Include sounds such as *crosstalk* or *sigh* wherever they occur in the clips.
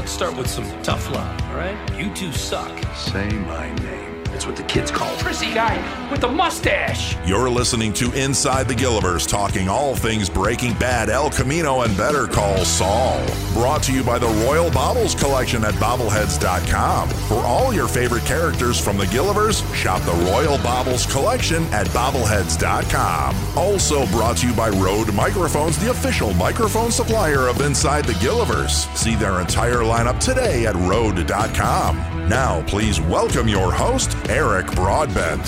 let's start with some tough love, all right? You two suck. Say my name. That's what the kids call prissy guy with the mustache. You're listening to Inside the Gilliverse, talking all things Breaking Bad, El Camino, and Better Call Saul. Brought to you by the Royal Bobbles Collection at Bobbleheads.com. For all your favorite characters from the Gilliverse, shop the Royal Bobbles Collection at Bobbleheads.com. Also brought to you by Rode Microphones, the official microphone supplier of Inside the Gilliverse. See their entire lineup today at Rode.com. Now, please welcome your host, Eric Broadbent.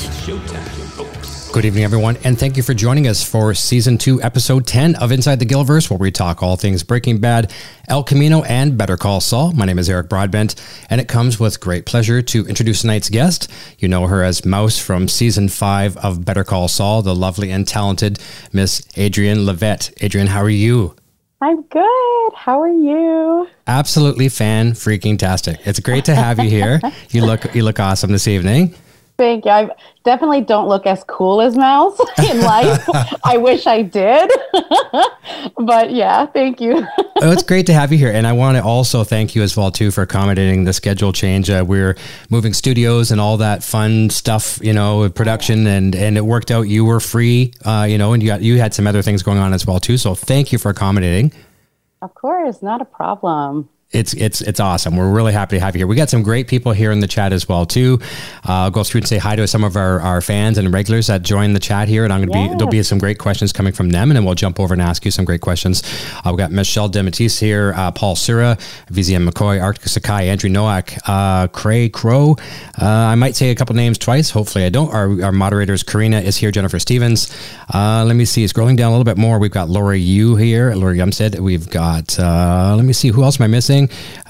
Good evening, everyone, and thank you for joining us for season two, episode 10 of Inside the Gilverse, where we talk all things Breaking Bad, El Camino, and Better Call Saul. My name is Eric Broadbent, and it comes with great pleasure to introduce tonight's guest. You know her as Mouse from season five of Better Call Saul, the lovely and talented Miss Adrienne Levette. Adrienne, how are you? I'm good. How are you? Absolutely fan freaking tastic. It's great to have you here. you look you look awesome this evening. Thank you. I definitely don't look as cool as Mouse *laughs* in life. *laughs* I wish I did. *laughs* but yeah, thank you. oh, it's great to have you here. And I want to also thank you as well, too, for accommodating the schedule change. Uh, we're moving studios and all that fun stuff, you know, production, and, and it worked out. You were free, uh, you know, and you, got, you had some other things going on as well, too. So thank you for accommodating. Of course, not a problem it's it's it's awesome. We're really happy to have you here. We got some great people here in the chat as well too. Uh, I'll go through and say hi to some of our, our fans and regulars that join the chat here, and I'm going to yes. be there'll be some great questions coming from them, and then we'll jump over and ask you some great questions. Uh, we got Michelle Dematisse here, uh, Paul Sura, VZM McCoy, Arctic Sakai, Andrew Noack, uh, Cray Crow. Uh, I might say a couple names twice. Hopefully, I don't. Our, our moderators, Karina is here, Jennifer Stevens. Uh, let me see. Scrolling down a little bit more, we've got Laura Yu here, Laura Yumstead. We've got. let me see who else am I missing.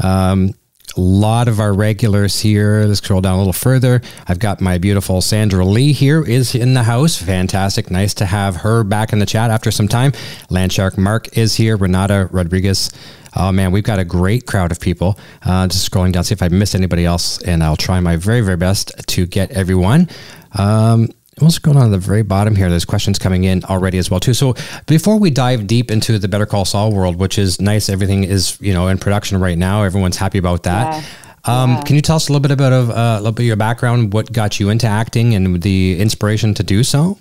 Um, a lot of our regulars here. Let's scroll down a little further. I've got my beautiful Sandra Lee here is in the house. Fantastic. Nice to have her back in the chat after some time. Landshark Mark is here. Renata Rodriguez. Oh man, we've got a great crowd of people. Uh, just scrolling down, see if I missed anybody else, and I'll try my very, very best to get everyone. Um, what's going on at the very bottom here? There's questions coming in already as well too. So before we dive deep into the Better Call Saul world, which is nice, everything is you know in production right now. Everyone's happy about that. Yeah. Um, yeah. Can you tell us a little bit about of uh, a little bit of your background, what got you into acting, and the inspiration to do so?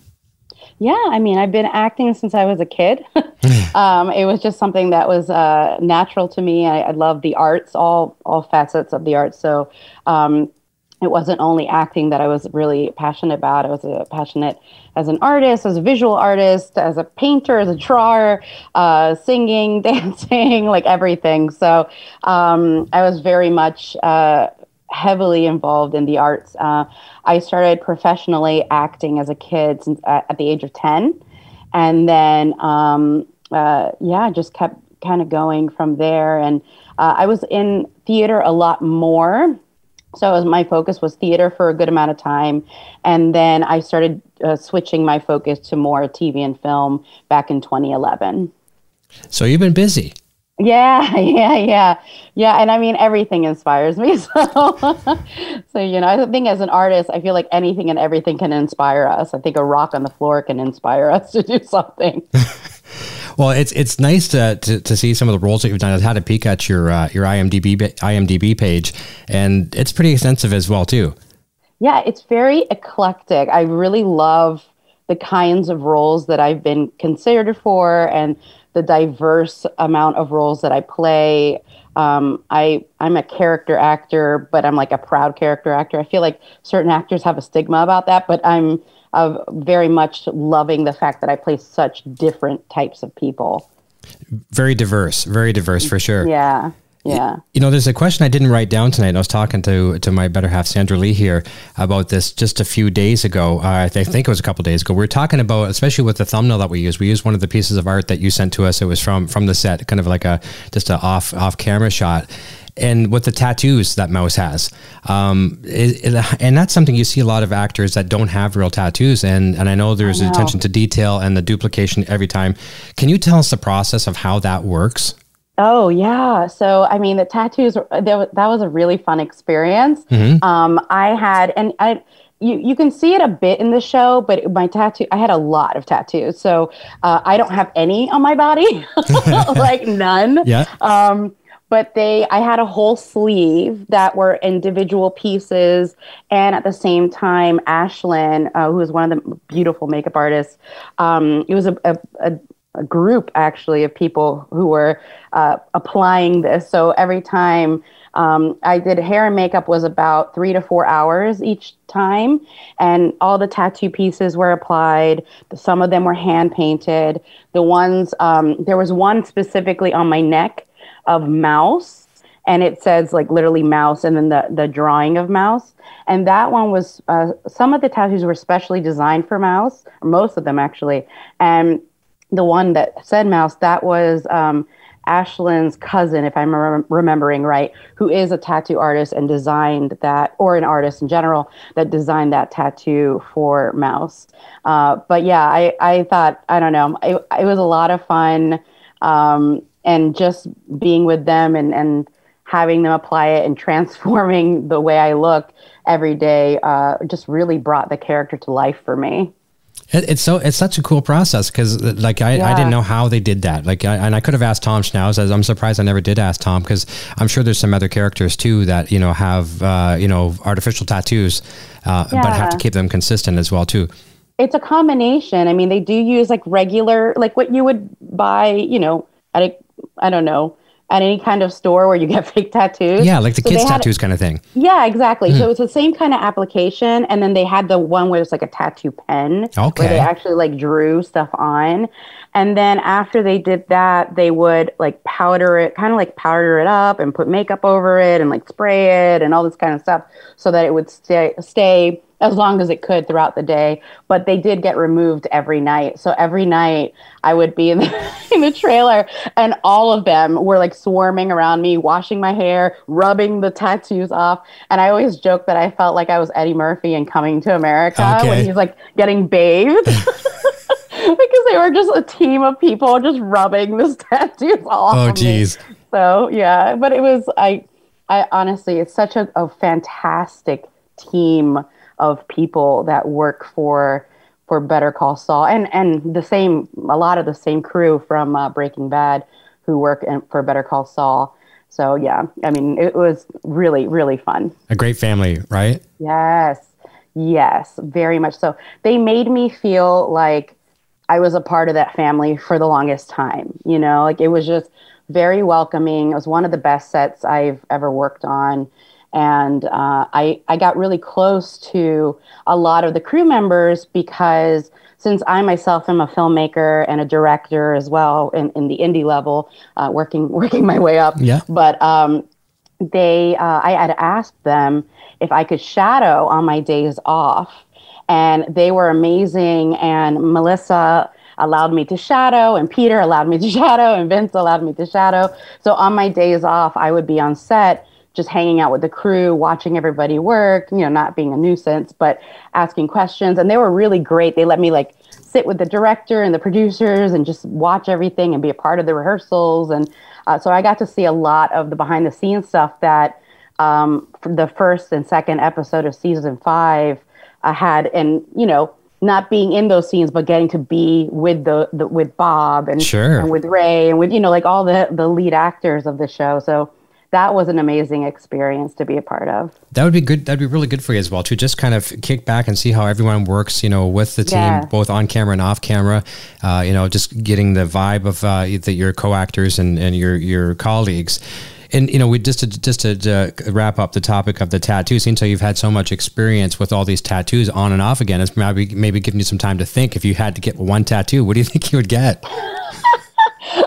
Yeah, I mean, I've been acting since I was a kid. *laughs* *laughs* um, it was just something that was uh, natural to me. I, I love the arts, all all facets of the arts. So um, it wasn't only acting that I was really passionate about. I was a passionate as an artist, as a visual artist, as a painter, as a drawer, uh, singing, *laughs* dancing, like everything. So um, I was very much uh, heavily involved in the arts. Uh, I started professionally acting as a kid since, uh, at the age of 10. And then, um, uh, yeah, just kept kind of going from there. And uh, I was in theater a lot more so was, my focus was theater for a good amount of time, and then I started uh, switching my focus to more TV and film back in 2011. So you've been busy. Yeah, *laughs* yeah, yeah, yeah. And I mean, everything inspires me. *laughs* So, so you know, I think as an artist, I feel like anything and everything can inspire us. I think a rock on the floor can inspire us *laughs* to do something. Well, it's it's nice to, to, to, see some of the roles that you've done. I've had a peek at your uh, your IMDb IMDb page, and it's pretty extensive as well too. Yeah, it's very eclectic. I really love the kinds of roles that I've been considered for, and the diverse amount of roles that I play. Um, I I'm a character actor, but I'm like a proud character actor. I feel like certain actors have a stigma about that, but I'm of very much loving the fact that I play such different types of people. Very diverse, very diverse for sure. Yeah. Yeah. You know, there's a question I didn't write down tonight. I was talking to to my better half, Sandra Lee, here about this just a few days ago. Uh, I, th- I think it was a couple days ago. We were talking about, especially with the thumbnail that we use. We used one of the pieces of art that you sent to us. It was from from the set, kind of like a just a off off camera shot and with the tattoos that Mouse has. Um, it, it, and that's something you see a lot of actors that don't have real tattoos. And, and I know there's I know. attention to detail and the duplication every time. Can you tell us the process of how that works? Oh yeah. So I mean, the tattoos that, was a really fun experience. Mm-hmm. Um, I had and I you you can see it a bit in the show, but my tattoo I had a lot of tattoos. So uh, I don't have any on my body, *laughs* *laughs* like none. Yeah. Um, but they I had a whole sleeve that were individual pieces, and at the same time, Ashlyn, uh, who is one of the beautiful makeup artists, um, it was a, a, a a group actually of people who were uh, applying this. So every time um, I did hair and makeup was about three to four hours each time, and all the tattoo pieces were applied. Some of them were hand painted. The ones um, there was one specifically on my neck of mouse, and it says like literally mouse, and then the the drawing of mouse. And that one was uh, some of the tattoos were specially designed for mouse, most of them actually, and the one that said mouse, that was um, Ashlyn's cousin, if I'm re- remembering right, who is a tattoo artist and designed that, or an artist in general, that designed that tattoo for Mouse. Uh, but yeah, I, I thought, I don't know, it, it was a lot of fun. Um, and just being with them and, and having them apply it and *laughs* transforming the way I look every day uh, just really brought the character to life for me. It, it's so it's such a cool process because like I, yeah. I didn't know how they did that. Like I, and I could have asked Tom Schnauz. As I'm surprised I never did ask Tom because I'm sure there's some other characters too that you know have uh, you know artificial tattoos, uh, yeah. but have to keep them consistent as well too. It's a combination. I mean, they do use like regular like what you would buy, you know, at a I don't know at any kind of store where you get *laughs* fake tattoos. Yeah, like the so kids' tattoos kind of thing. Yeah, exactly. Mm. So it's the same kind of application, and then they had the one where it's like a tattoo pen, okay. where they actually like drew stuff on, and then after they did that, they would like powder it, kind of like powder it up and put makeup over it and like spray it and all this kind of stuff, so that it would stay stay as long as it could throughout the day. But they did get removed every night. So every night I would be in the, *laughs* in the trailer and all of them were like swarming around me, washing my hair, rubbing the tattoos off. And I always joke that I felt like I was Eddie Murphy in Coming to America okay. when he's like getting bathed. *laughs* because they were just a team of people just rubbing this *laughs* tattoos off. Oh, jeez. So yeah, but it was I, I honestly, it's such a, a fantastic team of people that work for for Better Call Saul, and and the same a lot of the same crew from uh, Breaking Bad who work in, for Better Call Saul. So yeah, I mean it was really really fun. A great family, right? Yes, yes, very much so. They made me feel like I was a part of that family for the longest time. You know, like it was just very welcoming. It was one of the best sets I've ever worked on and uh, I, I got really close to a lot of the crew members because since I myself am a filmmaker and a director as well in, in the indie level, uh, working *laughs* working my way up. Yeah. But um, they, uh, I had asked them if I could shadow on my days off, and they were amazing. And Melissa allowed me to shadow, and Peter allowed me to *laughs* shadow, and Vince allowed me to shadow. So on my days off, I would be on set just hanging out with the crew, watching everybody work, you know, not being a nuisance, but asking questions. And they were really great. They let me like sit with the director and the producers and just watch everything and be a part of the rehearsals. And uh, so I got to see a lot of the behind the scenes stuff that um, the first and second episode of season five uh, had. And, you know, not being in those scenes, but getting to be with the, the with Bob and, sure. and with Rhea and with, you know, like all the, the lead actors of the show. So, that was an amazing experience to be a part of. That would be good. That'd be really good for you as well to just kind of kick back and see how everyone works. You know, with the team, yeah. both on camera and off camera. Uh, you know, just getting the vibe of uh, the, your co-actors and, and your your colleagues. And you know, we just to just to uh, wrap up the topic of the tattoo. Since so you've had so much experience with all these tattoos on and off again, it's maybe maybe giving you some time to think. If you had to get one tattoo, what do you *laughs* think you would get? *laughs*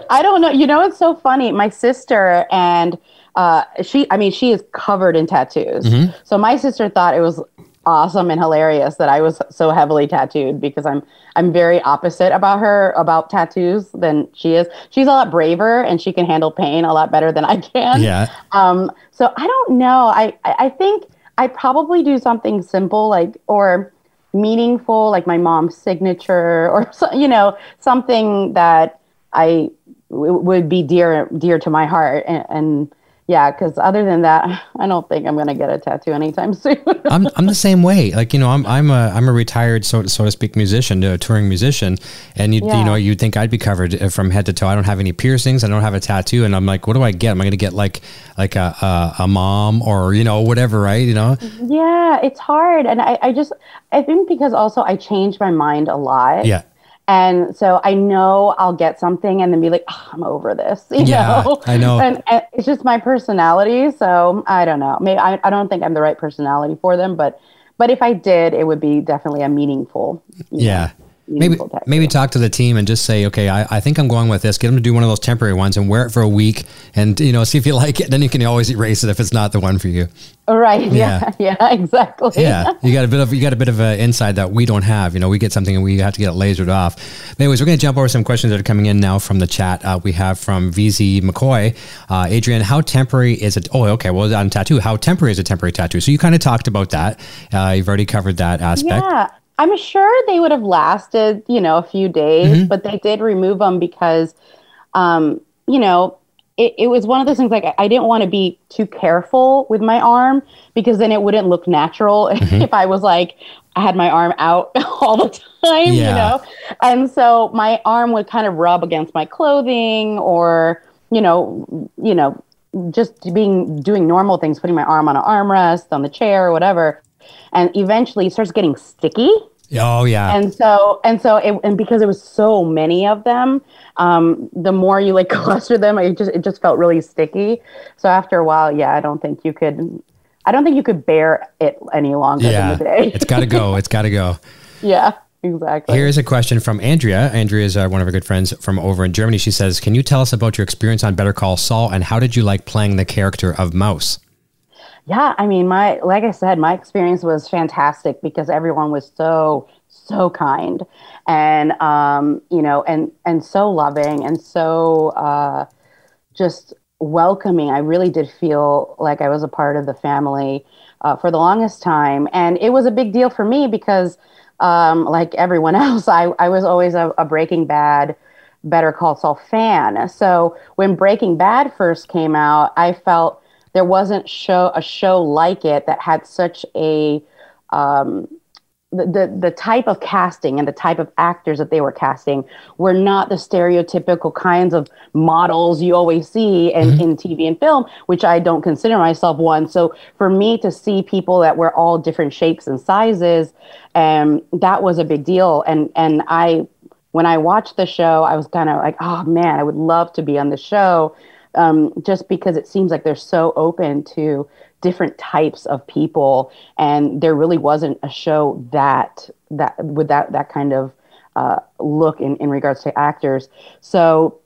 I don't know. You know, it's so funny. My sister and uh, she, I mean, she is covered in tattoos. Mm-hmm. So my sister thought it was awesome and hilarious that I was so heavily tattooed because I'm I'm very opposite about her about tattoos than she is. She's a lot braver and she can handle pain a lot better than I can. Yeah. Um. So I don't know. I I think I probably do something simple like or meaningful like my mom's signature or *laughs* you know something that I w- would be dear dear to my heart and, and yeah, because other than that, *laughs* I don't think I'm gonna get a tattoo anytime *laughs* soon. I'm, I'm the same way. Like you know, I'm I'm a I'm a retired so so to speak musician, a touring musician, and you Yeah. you know you'd think I'd be covered uh, from head to toe. I don't have any piercings. I don't have a tattoo, and I'm like, what do I get? Am I going to get like like a, a a mom or you know whatever, right? You know, yeah, it's hard, and I, I just I think because also I change my mind a lot. yeah. And so I know I'll get something and then be like, oh, I'm over this. *laughs* You Yeah, know? I know. And, and it's just my personality. So I don't know. Maybe I, I don't think I'm the right personality for them, but but if I did, it would be definitely a meaningful. Yeah. know, Maybe maybe talk to the team and just say, okay, I, I think I'm going with this. Get them to do one of those temporary ones and wear it for a week, and you know, see if you *laughs* like it. Then you can always erase it if it's not the one for you. Right. *laughs* Yeah. Yeah. Yeah. Exactly. Yeah, you got a bit of you got a bit of an inside that we don't have. You know, we get something and we have to get it lasered off. Anyways, we're going to jump over some questions that are coming in now from the chat. Uh, we have from VZ McCoy, uh, Adrian. How temporary is it? Oh, okay. Well, on tattoo, how temporary is a temporary tattoo? So you kind of talked about that. Uh, you've already covered that aspect. Yeah, I'm sure they would have lasted, you know, a few days, Mm-hmm. but they did remove them because, um, you know, it, it was one of those things like I- didn't want to be too careful with my arm because then it wouldn't look natural *laughs* Mm-hmm. if I was like, I had my arm out *laughs* all the time, you know? And so my arm would kind of rub against my clothing or, you know, you know, just being doing normal things, putting my arm on an armrest, on the chair, or whatever. And eventually it starts getting sticky. Oh yeah. And so, and so, it, and because it was so many of them, um, the more you like *laughs* cluster them, it just, it just felt really sticky. So after a while, yeah, I don't think you could, I don't think you could bear it any longer yeah. than the day. it's got to go. It's got to go. *laughs* yeah, exactly. Here's a question from Andrea. Andrea is uh, one of our good friends from over in Germany. She says, "Can you tell us about your experience on Better Call Saul and how did you like playing the character of Mouse?" Yeah, I mean, my like I said, my experience was fantastic because everyone was so so kind, and um, you know, and and so loving and so uh, just welcoming. I really did feel like I was a part of the family uh, for the longest time, and it was a big deal for me because, um, like everyone *laughs* else, I I was always a, a Breaking Bad. Better Call Saul fan. So when Breaking Bad first came out, I felt there wasn't show a show like it that had such a um, the, the the type of casting and the type of actors that they were casting were not the stereotypical kinds of models you always see in, in TV and film, which I don't consider myself one. So for me to see people that were all different shapes and sizes, um, that was a big deal. And and I when I watched the show, I was kind of like, oh man, I would love to be on the show um, just because it seems like they're so open to different types of people, and there really wasn't a show that that with that that kind of uh, look in in regards to actors. So,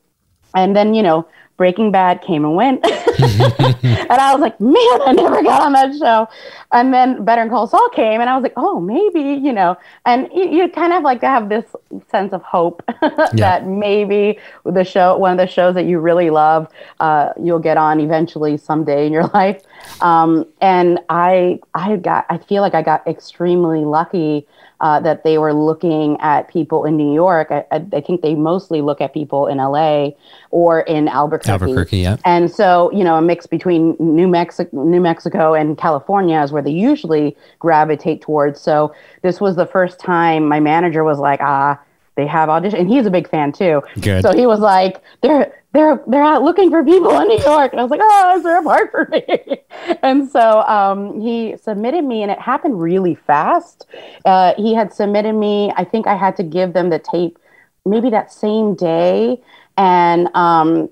and then you know. Breaking Bad came and went, *laughs* and I was like, "Man, I never got on that show." And then Better Call Saul came, and I was like, "Oh, maybe," you know. And you, you kind of like to have this sense of hope *laughs* that maybe the show, one of the shows that you really love, uh, you'll get on eventually someday in your *laughs* life. Um, and I, I got, I feel like I got extremely lucky uh, that they were looking at people in New York. I, I, think they mostly look at people in LA or in Albuquerque. Albuquerque, yeah. And so, you know, a mix between New Mexico, New Mexico and California is where they usually gravitate towards. So this was the first time my manager was like, ah, they have audition, and he's a big fan too. Good. So he was like, they're they're they're out looking for people in New York, and I was like, oh, is there a part for me? *laughs* and so um, he submitted me, and it happened really fast. Uh, he had submitted me. I think I had to give them the tape maybe that same day, and um,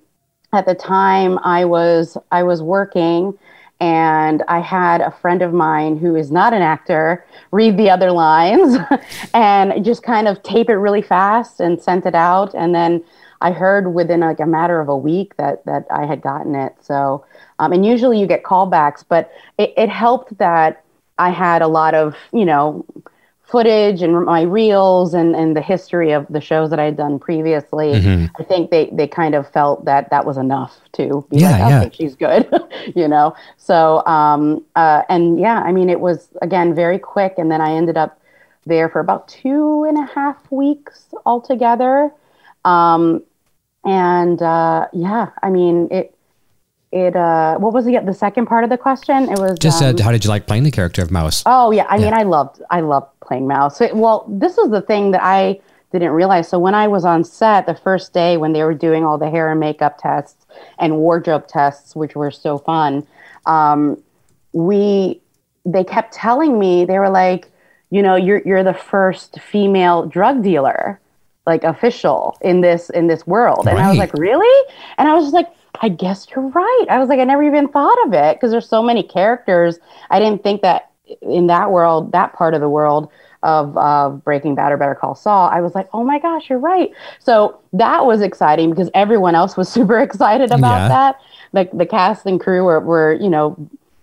at the time I was I was working and I had a friend of mine who is not an actor read the other lines *laughs* and just kind of tape it really fast and sent it out. And then I heard within like a matter of a week that that I had gotten it. So um, and usually you get callbacks but it, it helped that I had a lot of you know footage and my reels and, and the history of the shows that I had done previously, I think they, they kind of felt that that was enough to be Yeah, like, yeah. okay, she's good, *laughs* you know? So, um, uh, and yeah, I mean, it was again, very quick. And then I ended up there for about two and a half weeks altogether. Um, and, uh, yeah, I mean, it, it uh what was the the second part of the question? It was Just uh, um, how did you like playing the character of Mouse? oh yeah. I mean i loved i loved playing mouse. So- well this is the thing that i didn't realize. So when i was on set the first day when they were doing all the hair and makeup tests and wardrobe tests which were so fun um we they kept telling me they were like you know you're you're the first female drug dealer like official in this in this world. And i was like really? And i was just like i guess you're right. I was like i never even thought of it because there's so many characters. I didn't think that in that world that part of the world of uh, breaking bad or better call saul i was like oh my gosh you're right. So that was exciting because everyone else was *laughs* super excited about Yeah. that. Like the cast and crew were, were you know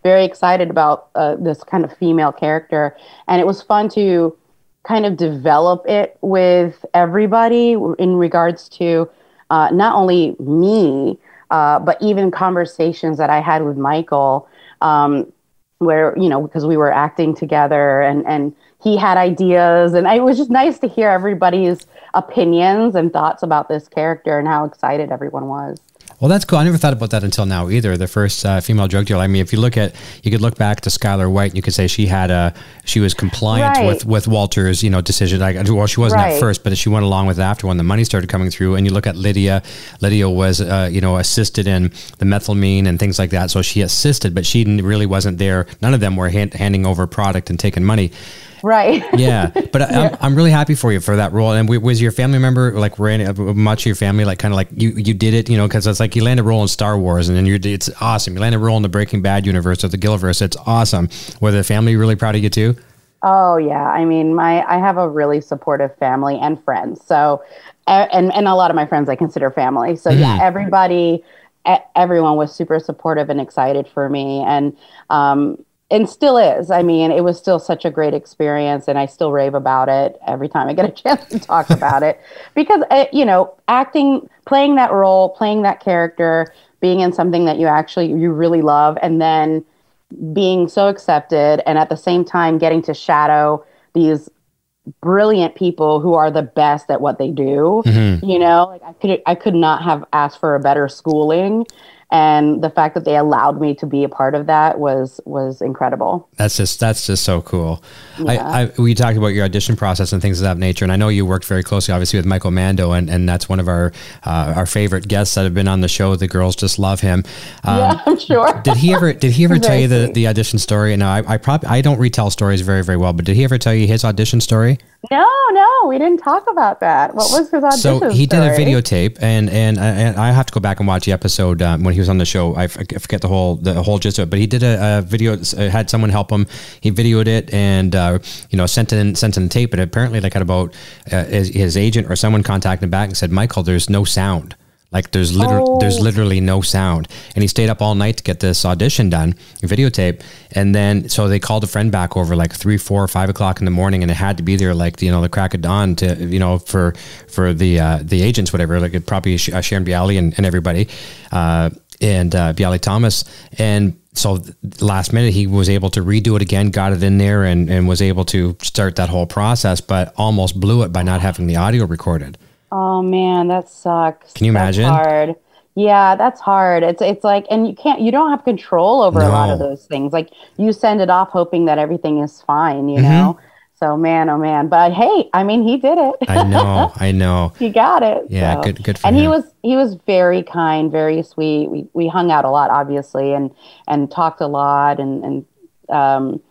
very excited about uh, this kind of female character. And it was fun to kind of develop it with everybody in regards to uh, not only me uh, but even conversations that i had with michael um, where you know because we were acting together and and he had ideas and it was just nice to hear everybody's opinions and thoughts about this character and how excited everyone was Well, that's cool. I never thought about that until now either. The first uh, female drug dealer. I mean, if you look at, you could look back to Skyler White, and you could say she had a, she was compliant Right. with with Walter's, you know, decision. Like, well, she wasn't at first, but she went along with it after when the money started coming through. And you look at Lydia. Lydia was, uh, you know, assisted in the methylamine and things like that. So she assisted, but she really wasn't there. None of them were hand, handing over product and taking money. Right *laughs* Yeah, but I, I'm, I'm really happy for you for that role. And was your family member like were any, much of your family like kind of like you you did it, you know? Because it's like you landed a role in Star Wars, and then you're it's awesome. You landed a role in the Breaking Bad universe or the Gilliverse. It's awesome. Were the family really proud of you too? Oh yeah, I mean, my I have a really supportive family and friends. So, and and a lot of my friends I consider family. So yeah, everybody, e- everyone was super supportive and excited for me, and um, and still is. I mean, it was still such a great experience, and I still rave about it every time I get a *laughs* chance to talk about it. Because uh, you know, acting, playing that role, playing that character, being in something that you actually you really love, and then being so accepted and at the same time getting to shadow these brilliant people who are the best at what they do. You know like i could i could not have asked for a better schooling and the fact that they allowed me to be a part of that was was incredible That's just that's just so cool. I, I we talked about your audition process and things of that nature, and I know you worked very closely, obviously, with Michael Mando, and, and that's one of our uh, our favorite guests that have been on the show. The girls just love him. Um, yeah *laughs* i'm sure Did he ever? Did he ever *laughs* tell you the, the audition story? No, I, I probably I don't retell stories very very well. But did he ever tell you his audition story? No no we didn't talk about that what was his audition So he did a story? videotape, and and I, and I have to go back and watch the episode um, when he was on the show. I forget the whole the whole gist of it, but he did a, a video. uh, Had someone help him. He videoed it and uh, you know sent in sent in the tape. And apparently, like at about uh, his, his agent or someone contacted him back and said, "Michael, there's no sound." Like there's literally there's Oh. literally no sound, and he stayed up all night to get this audition done, videotape, and then so they called a friend back over like three, four, five o'clock in the morning, and it had to be there like you know the crack of dawn to you know for for the uh, the agents whatever like it probably uh, Sharon Bialy and, and everybody, uh, and uh, Bialy Thomas, and so last minute he was able to redo it again, got it in there, and and was able to start that whole process, but almost blew it by not having the audio recorded. Oh man, that sucks. Can you That's imagine? hard. Yeah, that's hard. It's it's like, and you can't, you don't have control over a lot of those things. Like you send it off hoping that everything is fine, Mm-hmm. you know. So man, oh man, but hey, I mean, he did it. I know, *laughs* I know. he got it. Yeah, so. good- good for and he was he was very kind, very sweet. We we hung out a lot, obviously, and and talked a lot, and and um,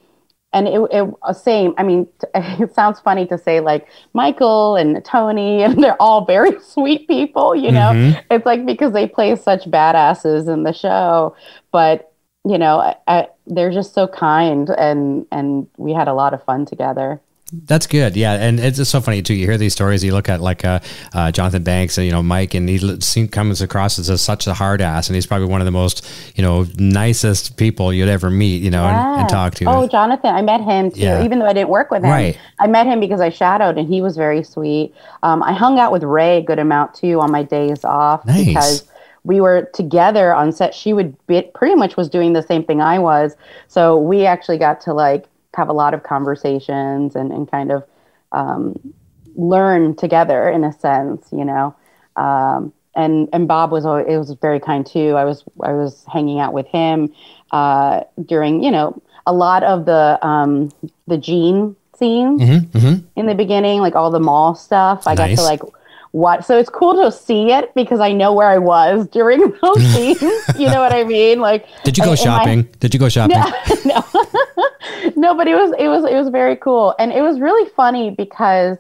and it, it uh, same. I mean, *laughs* it sounds funny to say like Michael and Tony, *laughs* and they're all very *laughs* sweet people. You know, Mm-hmm. it's like because they play such badasses in the show, but you know, I, I, they're just so kind, and and we had a lot of fun together. That's good. Yeah. And it's just so funny too. You hear these stories, you look at like uh, uh, Jonathan Banks and, you know, Mike, and he comes across as a, such a hard ass. And he's probably one of the most, you know, nicest people you'd ever meet, you know, and, and talk to. Oh, Jonathan, I met him too, Yeah. even though I didn't work with him. Right. I met him because I shadowed and he was very sweet. Um, I hung out with Rhea a good amount too on my days off Nice. because we were together on set. She would be, pretty much was doing the same thing I was. So we actually got to like have a lot of conversations and, and kind of um, learn together in a sense, you know. Um, and and Bob was always, it was very kind too. I was I was hanging out with him uh, during you know a lot of the um, the Gene scenes Mm-hmm, mm-hmm. in the beginning, like all the mall stuff. I got to like what so it's cool to see it because I know where I was during *laughs* those scenes. you know what I mean? Like Did you go my- shopping? Did you go shopping? *laughs* no, *laughs* no, but it was it was it was very cool, and it was really funny because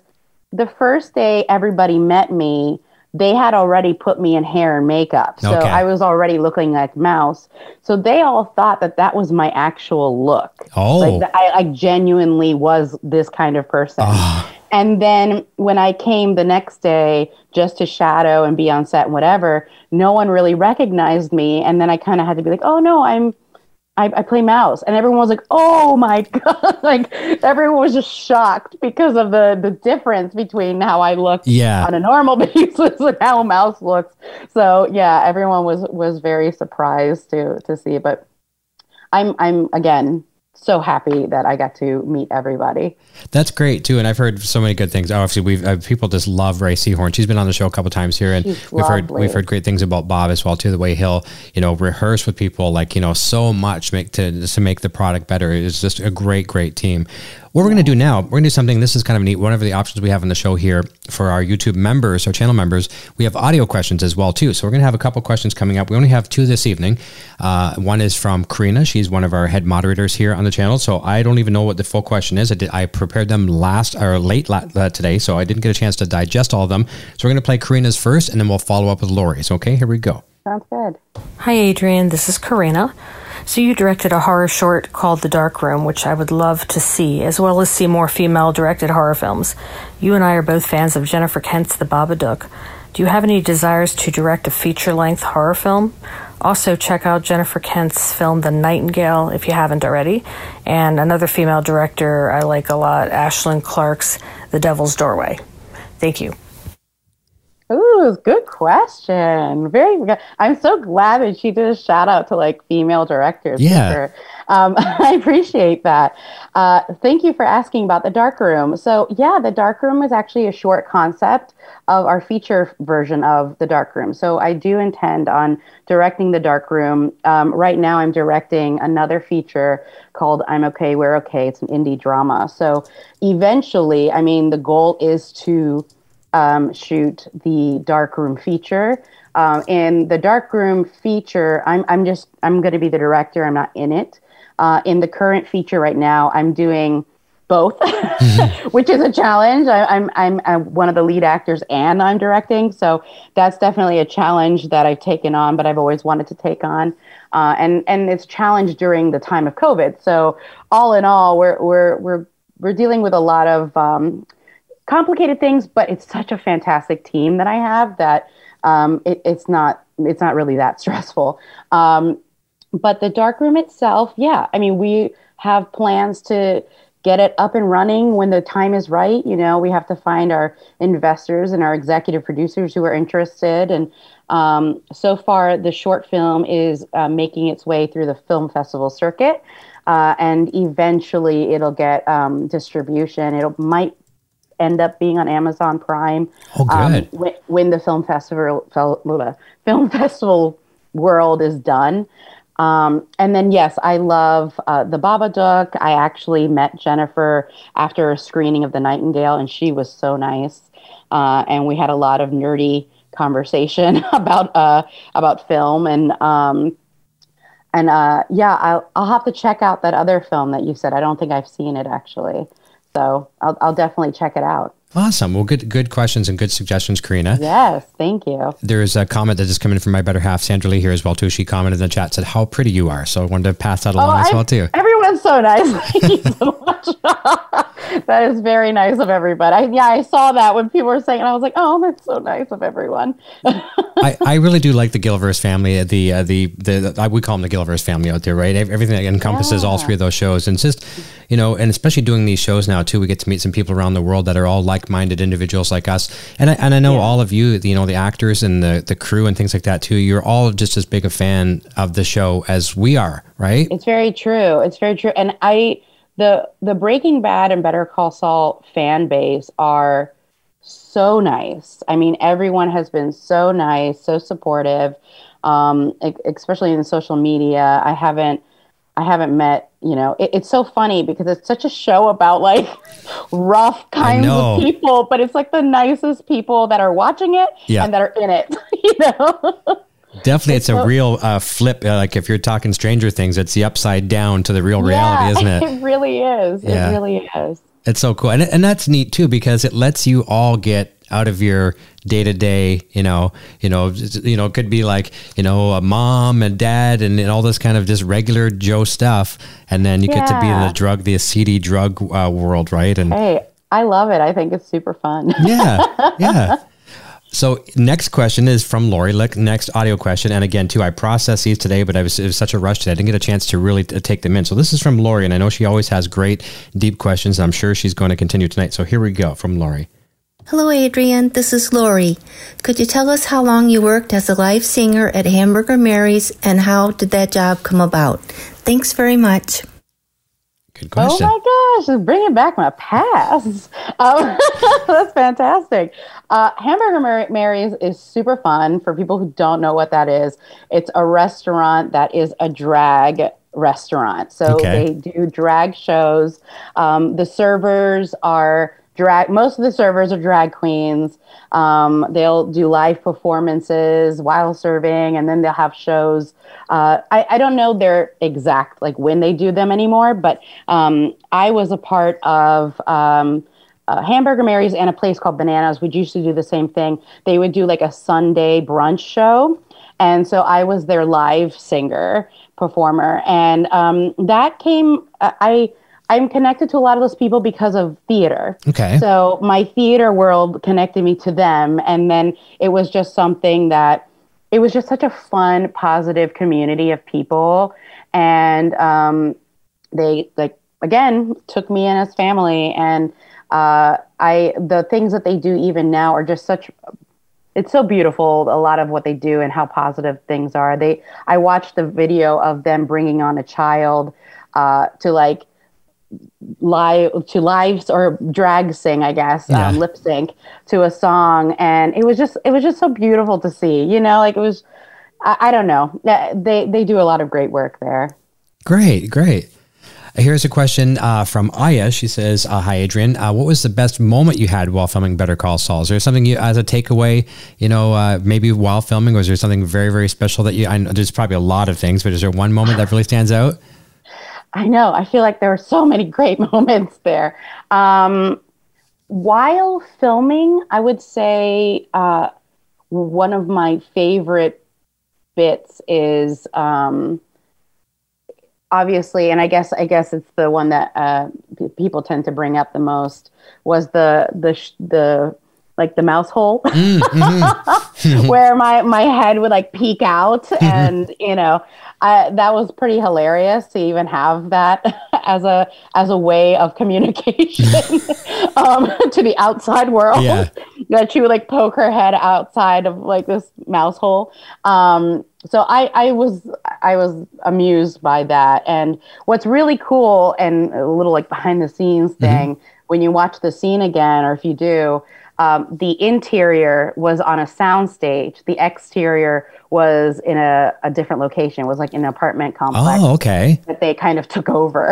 the first day everybody met me, they had already put me in hair and makeup, so Okay. I was already looking like Mouse. So they all thought that that was my actual look. Oh. like I, I genuinely was this kind of person. Ah. And then when I came the next day just to shadow and be on set and whatever, no one really recognized me. And then I kind of had to be like, oh no, I'm, I, I play mouse. And everyone was like, oh my *laughs* God. like everyone was just shocked because of the, the difference between how I look Yeah. on a normal *laughs* basis and how mouse looks. So yeah, everyone was, was very surprised to, to see. But I'm, I'm again, so happy that I got to meet everybody. That's great too, and I've heard so many good things. Obviously, we've uh, people just love Rhea Seehorn. She's been on the show a couple times here, and She's we've heard we've heard great things about Bob as well too. The way he'll you know rehearse with people, like you know, so much make to to make the product better. It's just a great great team. What we're going to do now, we're going to do something. This is kind of neat. One of the options we have on the show here for our YouTube members, our channel members, we have audio questions as well too. So we're going to have a couple questions coming up. We only have two this evening. Uh, one is from Karina. She's one of our head moderators here on the channel. So I don't even know what the full question is. I did. I prepared them last or late la- uh, today, so I didn't get a chance to digest all of them. So we're going to play Karina's first, and then we'll follow up with Lori's. Okay, here we go. Sounds good. Hi, Adrian. This is Karina. So, you directed a horror short called The Dark Room, which I would love to see, as well as see more female directed horror films. You and I are both fans of Jennifer Kent's The Babadook. Do you have any desires to direct a feature length horror film? Also, check out Jennifer Kent's film The Nightingale if you haven't already. And another female director I like a lot, Aislinn Clarke's The Devil's Doorway. Thank you. Ooh, good question. Very good. I'm so glad that she did a shout out to like female directors. for Yeah. sure. Um, *laughs* I appreciate that. Uh, thank you for asking about the dark room. So yeah, the dark room is actually a short concept of our feature version of the dark room. So I do intend on directing the dark room. Um, right now, I'm directing another feature called "I'm Okay, We're Okay." It's an indie drama. So eventually, I mean, the goal is to um, shoot the darkroom feature. Um, in the darkroom feature, I'm I'm just I'm going to be the director. I'm not in it. Uh, in the current feature right now, I'm doing both, *laughs* which is a challenge. I, I'm, I'm I'm one of the lead actors and I'm directing, so that's definitely a challenge that I've taken on, but I've always wanted to take on. Uh, and and it's challenged during the time of COVID. So all in all, we're we're we're we're dealing with a lot of um, complicated things, but it's such a fantastic team that I have that um, it, it's not it's not really that *laughs* stressful. Um, but the dark room itself, yeah, I mean, we have plans to get it up and running when the time is right. You know, we have to find our investors and our executive producers who are interested. And um, so far, the short film is uh, making its way through the film festival circuit. Uh, and eventually it'll get um, distribution. It might end up being on Amazon Prime. Oh, good. Um, when, when the film festival film *laughs* festival world is done. Um, and then yes, I love uh, the Babadook. I actually met Jennifer after a screening of The Nightingale, and she was so nice. Uh, and we had a lot of nerdy conversation *laughs* about uh, about film and um, and uh, yeah, I'll I'll have to check out that other film that you said. I don't think I've seen it actually, so I'll I'll definitely check it out. Awesome. Well, good good questions and good suggestions, Karina. Yes, thank you. There's a comment that just come in from my better half, Sandra Lee, here as well too. She commented in the chat, said how pretty you are. So I wanted to pass that along oh, as Oh, I- well too. Everyone's so nice. *laughs* Thank you so much. that is very nice of everybody. I, yeah, I saw that when people were saying, it, I was like, oh, that's so nice of everyone. I, *laughs* I really do like the Gilverse family. The uh, the the, I would call them the Gilverse family out there, right? Everything that encompasses all three of those shows, and just you know, and especially doing these shows now too, we get to meet some people around the world that are all like-minded individuals like us. And I, and I know all of you, you know, the actors and the the crew and things like that too. You're all just as big a fan of the show as we are, right? It's very true. It's very true. And I the the Breaking Bad and Better Call Saul fan base are so nice. I mean, everyone has been so nice, so supportive, um, especially in social media. I haven't, I haven't met. You know, it, it's so funny because it's such a show about like *laughs* rough kinds of people, but it's like the nicest people that are watching it Yeah. and that are in it. *laughs* You know. *laughs* Definitely, it's a real uh, flip. Uh, like if you're talking Stranger Things, it's the upside down to the real reality, Yeah, isn't *laughs* it? It really is. Yeah. It really is. It's so cool, and and that's neat too because it lets you all get out of your day to day. You know, you know, you know, it could be like you know a mom and dad and, and all this kind of just regular Joe stuff, and then you get to be in the drug, the seedy drug uh, world, right? And Hey, I love it. I think it's super fun. yeah, yeah. *laughs* So next question is from Lori. Look, next audio question, and again, too, I processed these today, but I was, it was such a rush today, I didn't get a chance to really t- take them in. So this is from Lori, and I know she always has great, deep questions. I'm sure she's going to continue tonight. So here we go from Lori. Hello, Adrian. This is Lori. Could you tell us how long you worked as a live singer at Hamburger Mary's and how did that job come about? Thanks very much. Good Oh my gosh, bringing back my past. Um, *laughs* that's fantastic. Uh, Hamburger Mar- Mary's is super fun for people who don't know what that is. It's a restaurant that is a drag restaurant. So Okay. they do drag shows. Um, the servers are drag, most of the servers are drag queens. Um, they'll do live performances while serving, and then they'll have shows. Uh, I, I don't know their exact like when they do them anymore, but um, I was a part of um, uh, Hamburger Mary's and a place called Bananas. We used to do the same thing. They would do like a Sunday brunch show, and so I was their live singer performer, and um, that came. uh, I I'm connected to a lot of those people because of theater. Okay. So my theater world connected me to them, and then it was just something that it was just such a fun, positive community of people, and um, they like again took me in as family, and uh, I the things that they do even now are just such. It's so beautiful. A lot of what they do and how positive things are. They I watched the video of them bringing on a child uh, to like live to live or drag sing i guess Yeah. um, lip sync to a song and it was just it was just so beautiful to see you know like it was i, I don't know they they do a lot of great work there Great, great. Here's a question uh, from Aya. She says, uh, "Hi, Adrian. Uh, what was the best moment you had while filming Better Call Saul? Is there something you, as a takeaway, you know, uh, maybe while filming, was there something very, very special that you? I know there's probably a lot of things, but is there one moment that really stands out? I know. I feel like there were so many great *laughs* moments there. Um, while filming i would say uh, one of my favorite bits is um, obviously, and I guess I guess it's the one that uh, p- people tend to bring up the most was the the sh- the like the mouse hole. *laughs* Where my my head would like peek out and you know I, that was pretty hilarious to even have that *laughs* as a as a way of *laughs* communication *laughs* um, to the outside world Yeah. that she would like poke her head outside of like this mouse hole. Um, so I, I was I was amused by that. And what's really cool and a little like behind the scenes thing when you watch the scene again or if you do um, the interior was on a sound stage the exterior was in a, a different location it was like an apartment complex Oh, okay. that they kind of took over.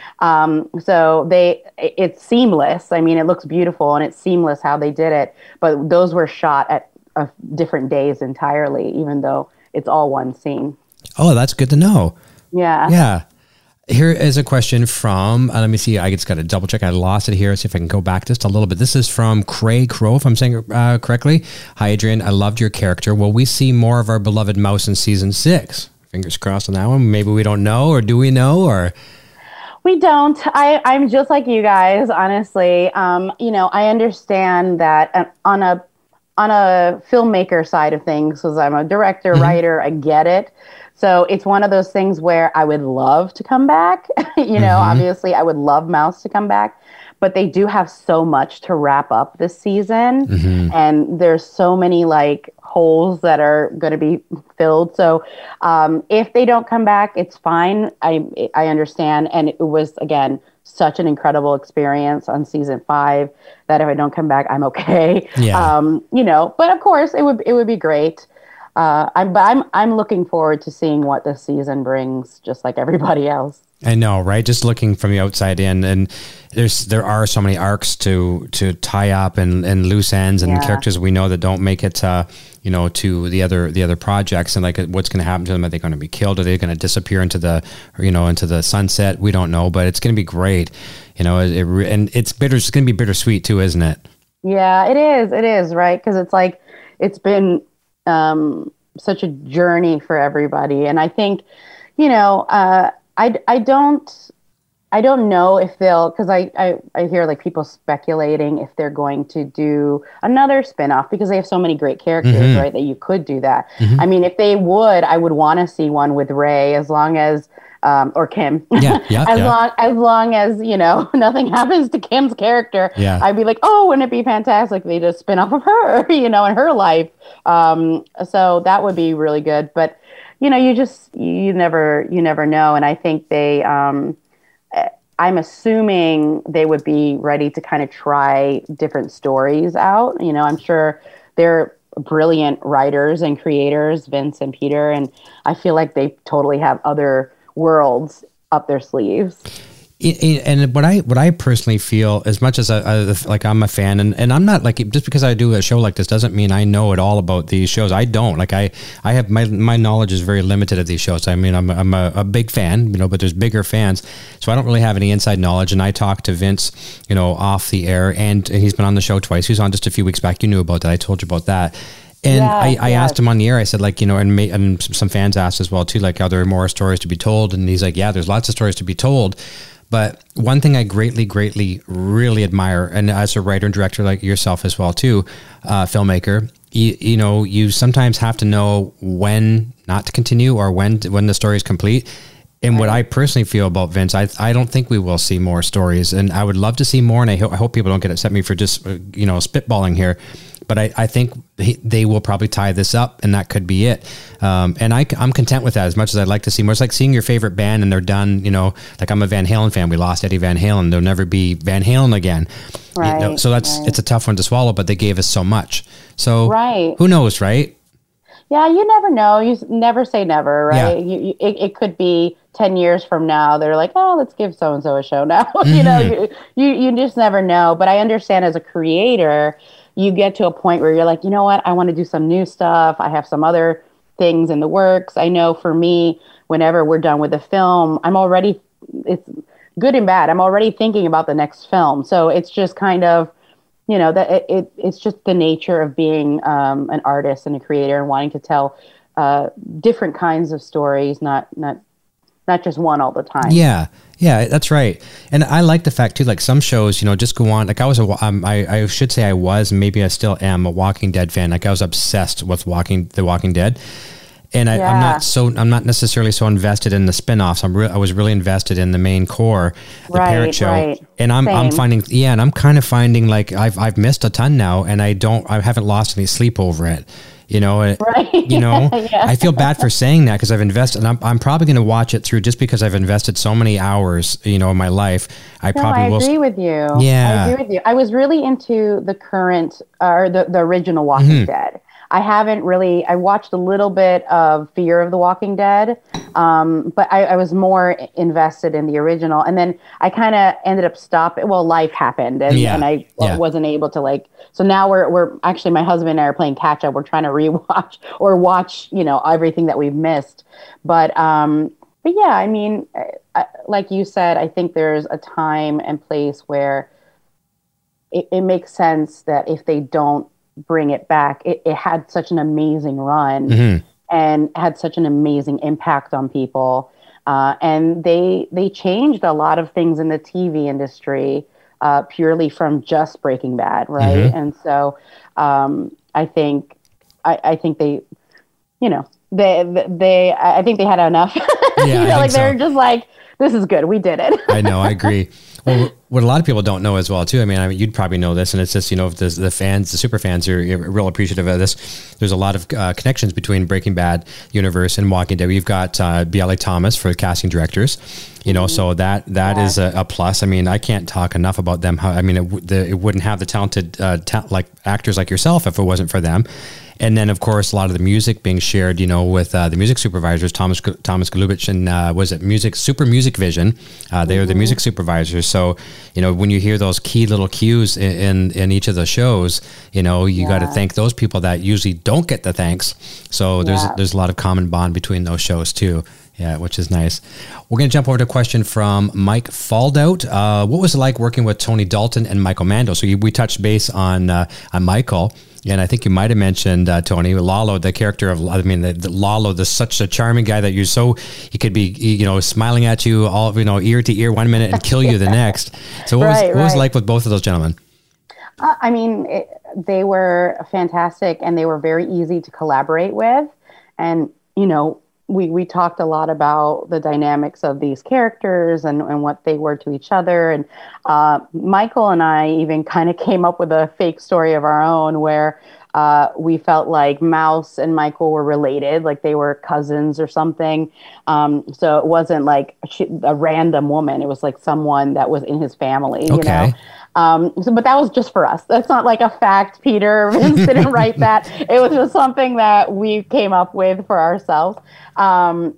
*laughs* um, so they, it- it's seamless. I mean, it looks beautiful and it's seamless how they did it. But those were shot at uh, different days entirely, even though it's all one scene. Oh, that's good to know. Yeah. Yeah. Here is a question from, uh, let me see, I just got to double check. I lost it here. See if I can go back just a little bit. This is from Craig Crow, if I'm saying it uh, correctly. Hi, Adrian. I loved your character. Will we see more of our beloved mouse in season six? Fingers crossed on that one. Maybe we don't know, or do we know? Or We don't. I, I'm just like you guys, honestly. Um, you know, I understand that uh, on a on a filmmaker side of things, because I'm a director, writer, I get it. So it's one of those things where I would love to come back. *laughs* you know, obviously, I would love Mouse to come back, but they do have so much to wrap up this season, Mm-hmm. and there's so many like holes that are going to be filled. So um, if they don't come back, it's fine. I I understand, and it was again such an incredible experience on season five that if I don't come back, I'm okay. Yeah. Um, you know, but of course it would it would be great. Uh, I'm but I'm I'm looking forward to seeing what this season brings, just like everybody else. I know, right? Just looking from the outside in, and there's there are so many arcs to to tie up and, and loose ends and Yeah. characters we know that don't make it, uh, you know, to the other the other projects, and like what's going to happen to them? Are they going to be killed? Are they going to disappear into the, you know, into the sunset? We don't know, but it's going to be great, you know. It, it, and it's bitter. It's going to be bittersweet too, isn't it? Yeah, it is. It is right because it's like it's been um, such a journey for everybody, and I think you know uh, I I don't I don't know if they'll because I, I I hear like people speculating if they're going to do another spin-off because they have so many great characters Mm-hmm. right that you could do that. I mean, if they would, I would want to see one with Rhea as long as. Um, or Kim, Yeah, yeah, *laughs* as yeah. long as long as you know *laughs* nothing happens to Kim's character, Yeah. I'd be like, oh, wouldn't it be fantastic they just spin off of her, *laughs* you know, in her life. Um, so that would be really good. But you know, you just you never you never know, and I think they. Um, eh, I'm assuming they would be ready to kind of try different stories out. You know, I'm sure they're brilliant writers and creators, Vince and Peter, and I feel like they totally have other worlds up their sleeves. And what I what I personally feel, as much as I, I like, I'm a fan, and, and I'm not like just because I do a show like this doesn't mean I know it all about these shows. I don't like I I have my my knowledge is very limited of these shows. I mean, I'm I'm a, a big fan, you know, but there's bigger fans, so I don't really have any inside knowledge. And I talked to Vince, you know, off the air, and he's been on the show twice. He was on just a few weeks back. You knew about that. I told you about that. And Yeah, I, I yeah. asked him on the air, I said, like, you know, and, and some fans asked as well, too, like, are there more stories to be told? And he's like, yeah, there's lots of stories to be told. But one thing I greatly, greatly, really admire, and as a writer and director like yourself as well, too, uh, filmmaker, you, you know, you sometimes have to know when not to continue or when when the story is complete. And what I personally feel about Vince, I, I don't think we will see more stories, and I would love to see more. And I, ho- I hope people don't get upset at me for just uh, you know spitballing here, but I, I think he, they will probably tie this up, and that could be it. Um, and I, I'm content with that as much as I'd like to see more. It's like seeing your favorite band and they're done. You know, like I'm a Van Halen fan. We lost Eddie Van Halen. There'll never be Van Halen again. You know, Right, so that's right. it's a tough one to swallow, but they gave us so much. So Right. who knows, right? Yeah, you never know. You never say never, right? Yeah. You, you, it, it could be 10 years from now. They're like, oh, let's give so and so a show now. *laughs* you know, you, you, you just never know. But I understand as a creator, you get to a point where you're like, you know what? I want to do some new stuff. I have some other things in the works. I know for me, whenever we're done with the film, I'm already, it's good and bad. I'm already thinking about the next film. So it's just kind of, you know that it, it it's just the nature of being um, an artist and a creator and wanting to tell uh, different kinds of stories not not not just one all the time Yeah, yeah, that's right. And I like the fact too, like some shows, you know, just go on. Like I was a, um, I, I should say I was, maybe I still am a Walking Dead fan. Like I was obsessed with Walking, The Walking Dead. And I, I'm Yeah. not so, I'm not necessarily so invested in the spin-offs. I'm re- I was really invested in the main core, the parent show. right. And I'm, I'm finding, yeah, and I'm kind of finding like I've, I've missed a ton now and I don't, I haven't lost any sleep over it. You know, Right. you know, *laughs* Yeah. I feel bad for saying that because I've invested, and I'm, I'm probably going to watch it through just because I've invested so many hours, you know, in my life. I no, probably I will. agree with you. Yeah. I agree with you. I was really into the current uh, or the, the original Walking Mm-hmm. Dead. I haven't really. I watched a little bit of Fear of the Walking Dead, um, but I, I was more invested in the original. And then I kind of ended up stopping. Well, life happened, and, Yeah, and I yeah. wasn't able to like. So now we're we're actually my husband and I are playing catch up. We're trying to *laughs* rewatch or watch, you know, everything that we've missed. But um, but yeah, I mean, uh, like you said, I think there's a time and place where it, it makes sense that if they don't bring it back, it, it had such an amazing run Mm-hmm. and had such an amazing impact on people. Uh, and they they changed a lot of things in the TV industry uh, purely from just Breaking Bad, right? Mm-hmm. And so um, I think I, I think they, you know, they they I think they had enough. *laughs* Yeah, you know, like so. they're just like, this is good, we did it. I know, I agree. *laughs* Well, what a lot of people don't know as well too. I mean, I mean, you'd probably know this, and it's just you know the, the fans, the super fans are real appreciative of this. There's a lot of uh, connections between Breaking Bad universe and Walking Dead. We've got uh, Bialy Thomas for the casting directors, you know, mm-hmm. so that that yeah. is a, a, plus. I mean, I can't talk enough about them. How I mean, it, the, it wouldn't have the talented uh, ta- like actors like yourself if it wasn't for them. And then, of course, a lot of the music being shared, you know, with uh, the music supervisors, Thomas Thomas Golubić and uh, was it Music Super Music Vision? Uh, they mm-hmm. are the music supervisors. So, you know, when you hear those key little cues in in, in each of the shows, you know, you yeah. got to thank those people that usually don't get the thanks. So there's yeah. there's a lot of common bond between those shows too. Yeah, which is nice. We're going to jump over to a question from Mike Faldout. Uh, what was it like working with Tony Dalton and Michael Mando? So you, we touched base on uh, on Michael, and I think you might have mentioned uh, Tony Lalo, the character of I mean, the, the Lalo, the such a charming guy that you're so he could be you know smiling at you all you know ear to ear one minute and kill you the next. So what *laughs* right, was what right. was like with both of those gentlemen? Uh, I mean, it, they were fantastic and they were very easy to collaborate with, and you know we we talked a lot about the dynamics of these characters and, and what they were to each other. And uh, michael and i even kind of came up with a fake story of our own where uh, we felt like mouse and michael were related like they were cousins or something. Um, so it wasn't like a random woman. It was like someone that was in his family okay. you know um, so, but that was just for us. That's not like a fact. Peter *laughs* Vince didn't write *laughs* that. It was just something that we came up with for ourselves. Um,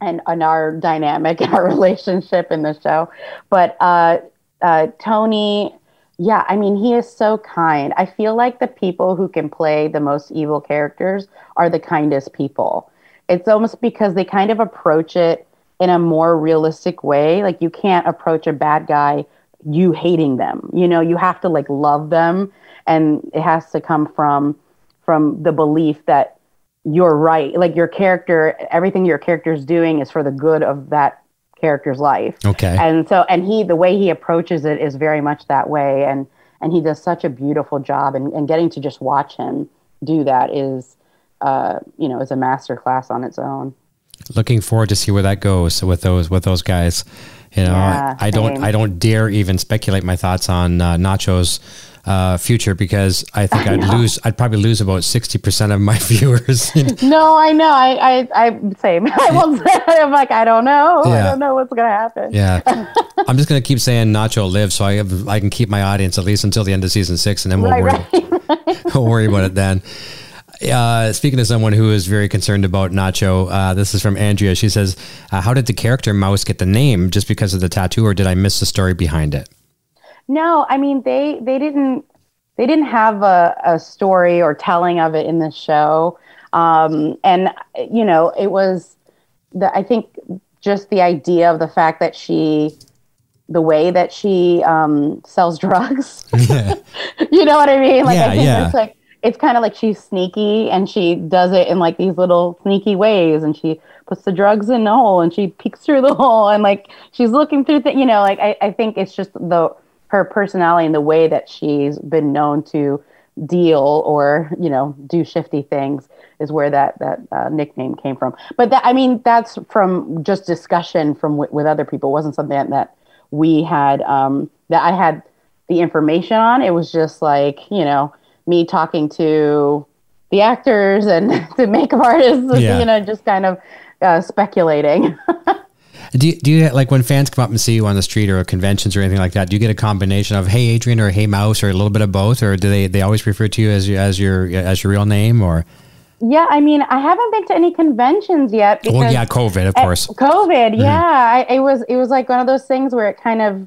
and, and our dynamic and our *laughs* relationship in the show. But uh, uh, Tony, yeah, I mean, he is so kind. I feel like the people who can play the most evil characters are the kindest people. It's almost because they kind of approach it in a more realistic way. Like, you can't approach a bad guy you hating them. You know, you have to like love them and it has to come from from the belief that you're right. Like your character, everything your character is doing is for the good of that character's life. Okay. And so and he the way he approaches it is very much that way and and he does such a beautiful job and, and getting to just watch him do that is uh, you know, is a master class on its own. Looking forward to see where that goes with those with those guys. You know, yeah, I, don't I don't dare even speculate my thoughts on uh, Nacho's uh, future because I think I would *laughs* lose. I'd probably lose about sixty percent of my *laughs* viewers. *laughs* no, I know. I I I same. I won't say. I'm like I don't know. Yeah. I don't know what's gonna happen. Yeah, I'm just gonna keep saying Nacho lives so I have, I can keep my audience at least until the end of season six, and then we'll right, worry. Right, we'll worry about it then. Uh, speaking to someone who is very concerned about Nacho, uh, this is from Andrea. She says, uh, "How did the character Mouse get the name? Just because of the tattoo, or did I miss the story behind it?" No, I mean they they didn't they didn't have a, a story or telling of it in the show, um, and you know it was the I think just the idea of the fact that she the way that she um, sells drugs. *laughs* Yeah. *laughs* you know what I mean? Like yeah, I think yeah. it's like it's kind of like she's sneaky and she does it in like these little sneaky ways and she puts the drugs in the hole and she peeks through the *laughs* hole and like she's looking through the you know like I, I think it's just the her personality and the way that she's been known to deal or you know do shifty things is where that that uh, nickname came from. But that i mean that's from just discussion from w- with other people. It wasn't something that we had um that i had the information on. It was just like you know me talking to the actors and *laughs* the makeup artists, yeah. you know, just kind of uh, speculating. *laughs* do you, do you like when fans come up and see you on the street or conventions or anything like that? Do you get a combination of "Hey Adrian" or "Hey Mouse" or a little bit of both, or do they they always refer to you as as your as your real name or? Yeah, I mean, I haven't been to any conventions yet. Because well, yeah, COVID, of course. COVID, mm-hmm. yeah, I, it was it was like one of those things where it kind of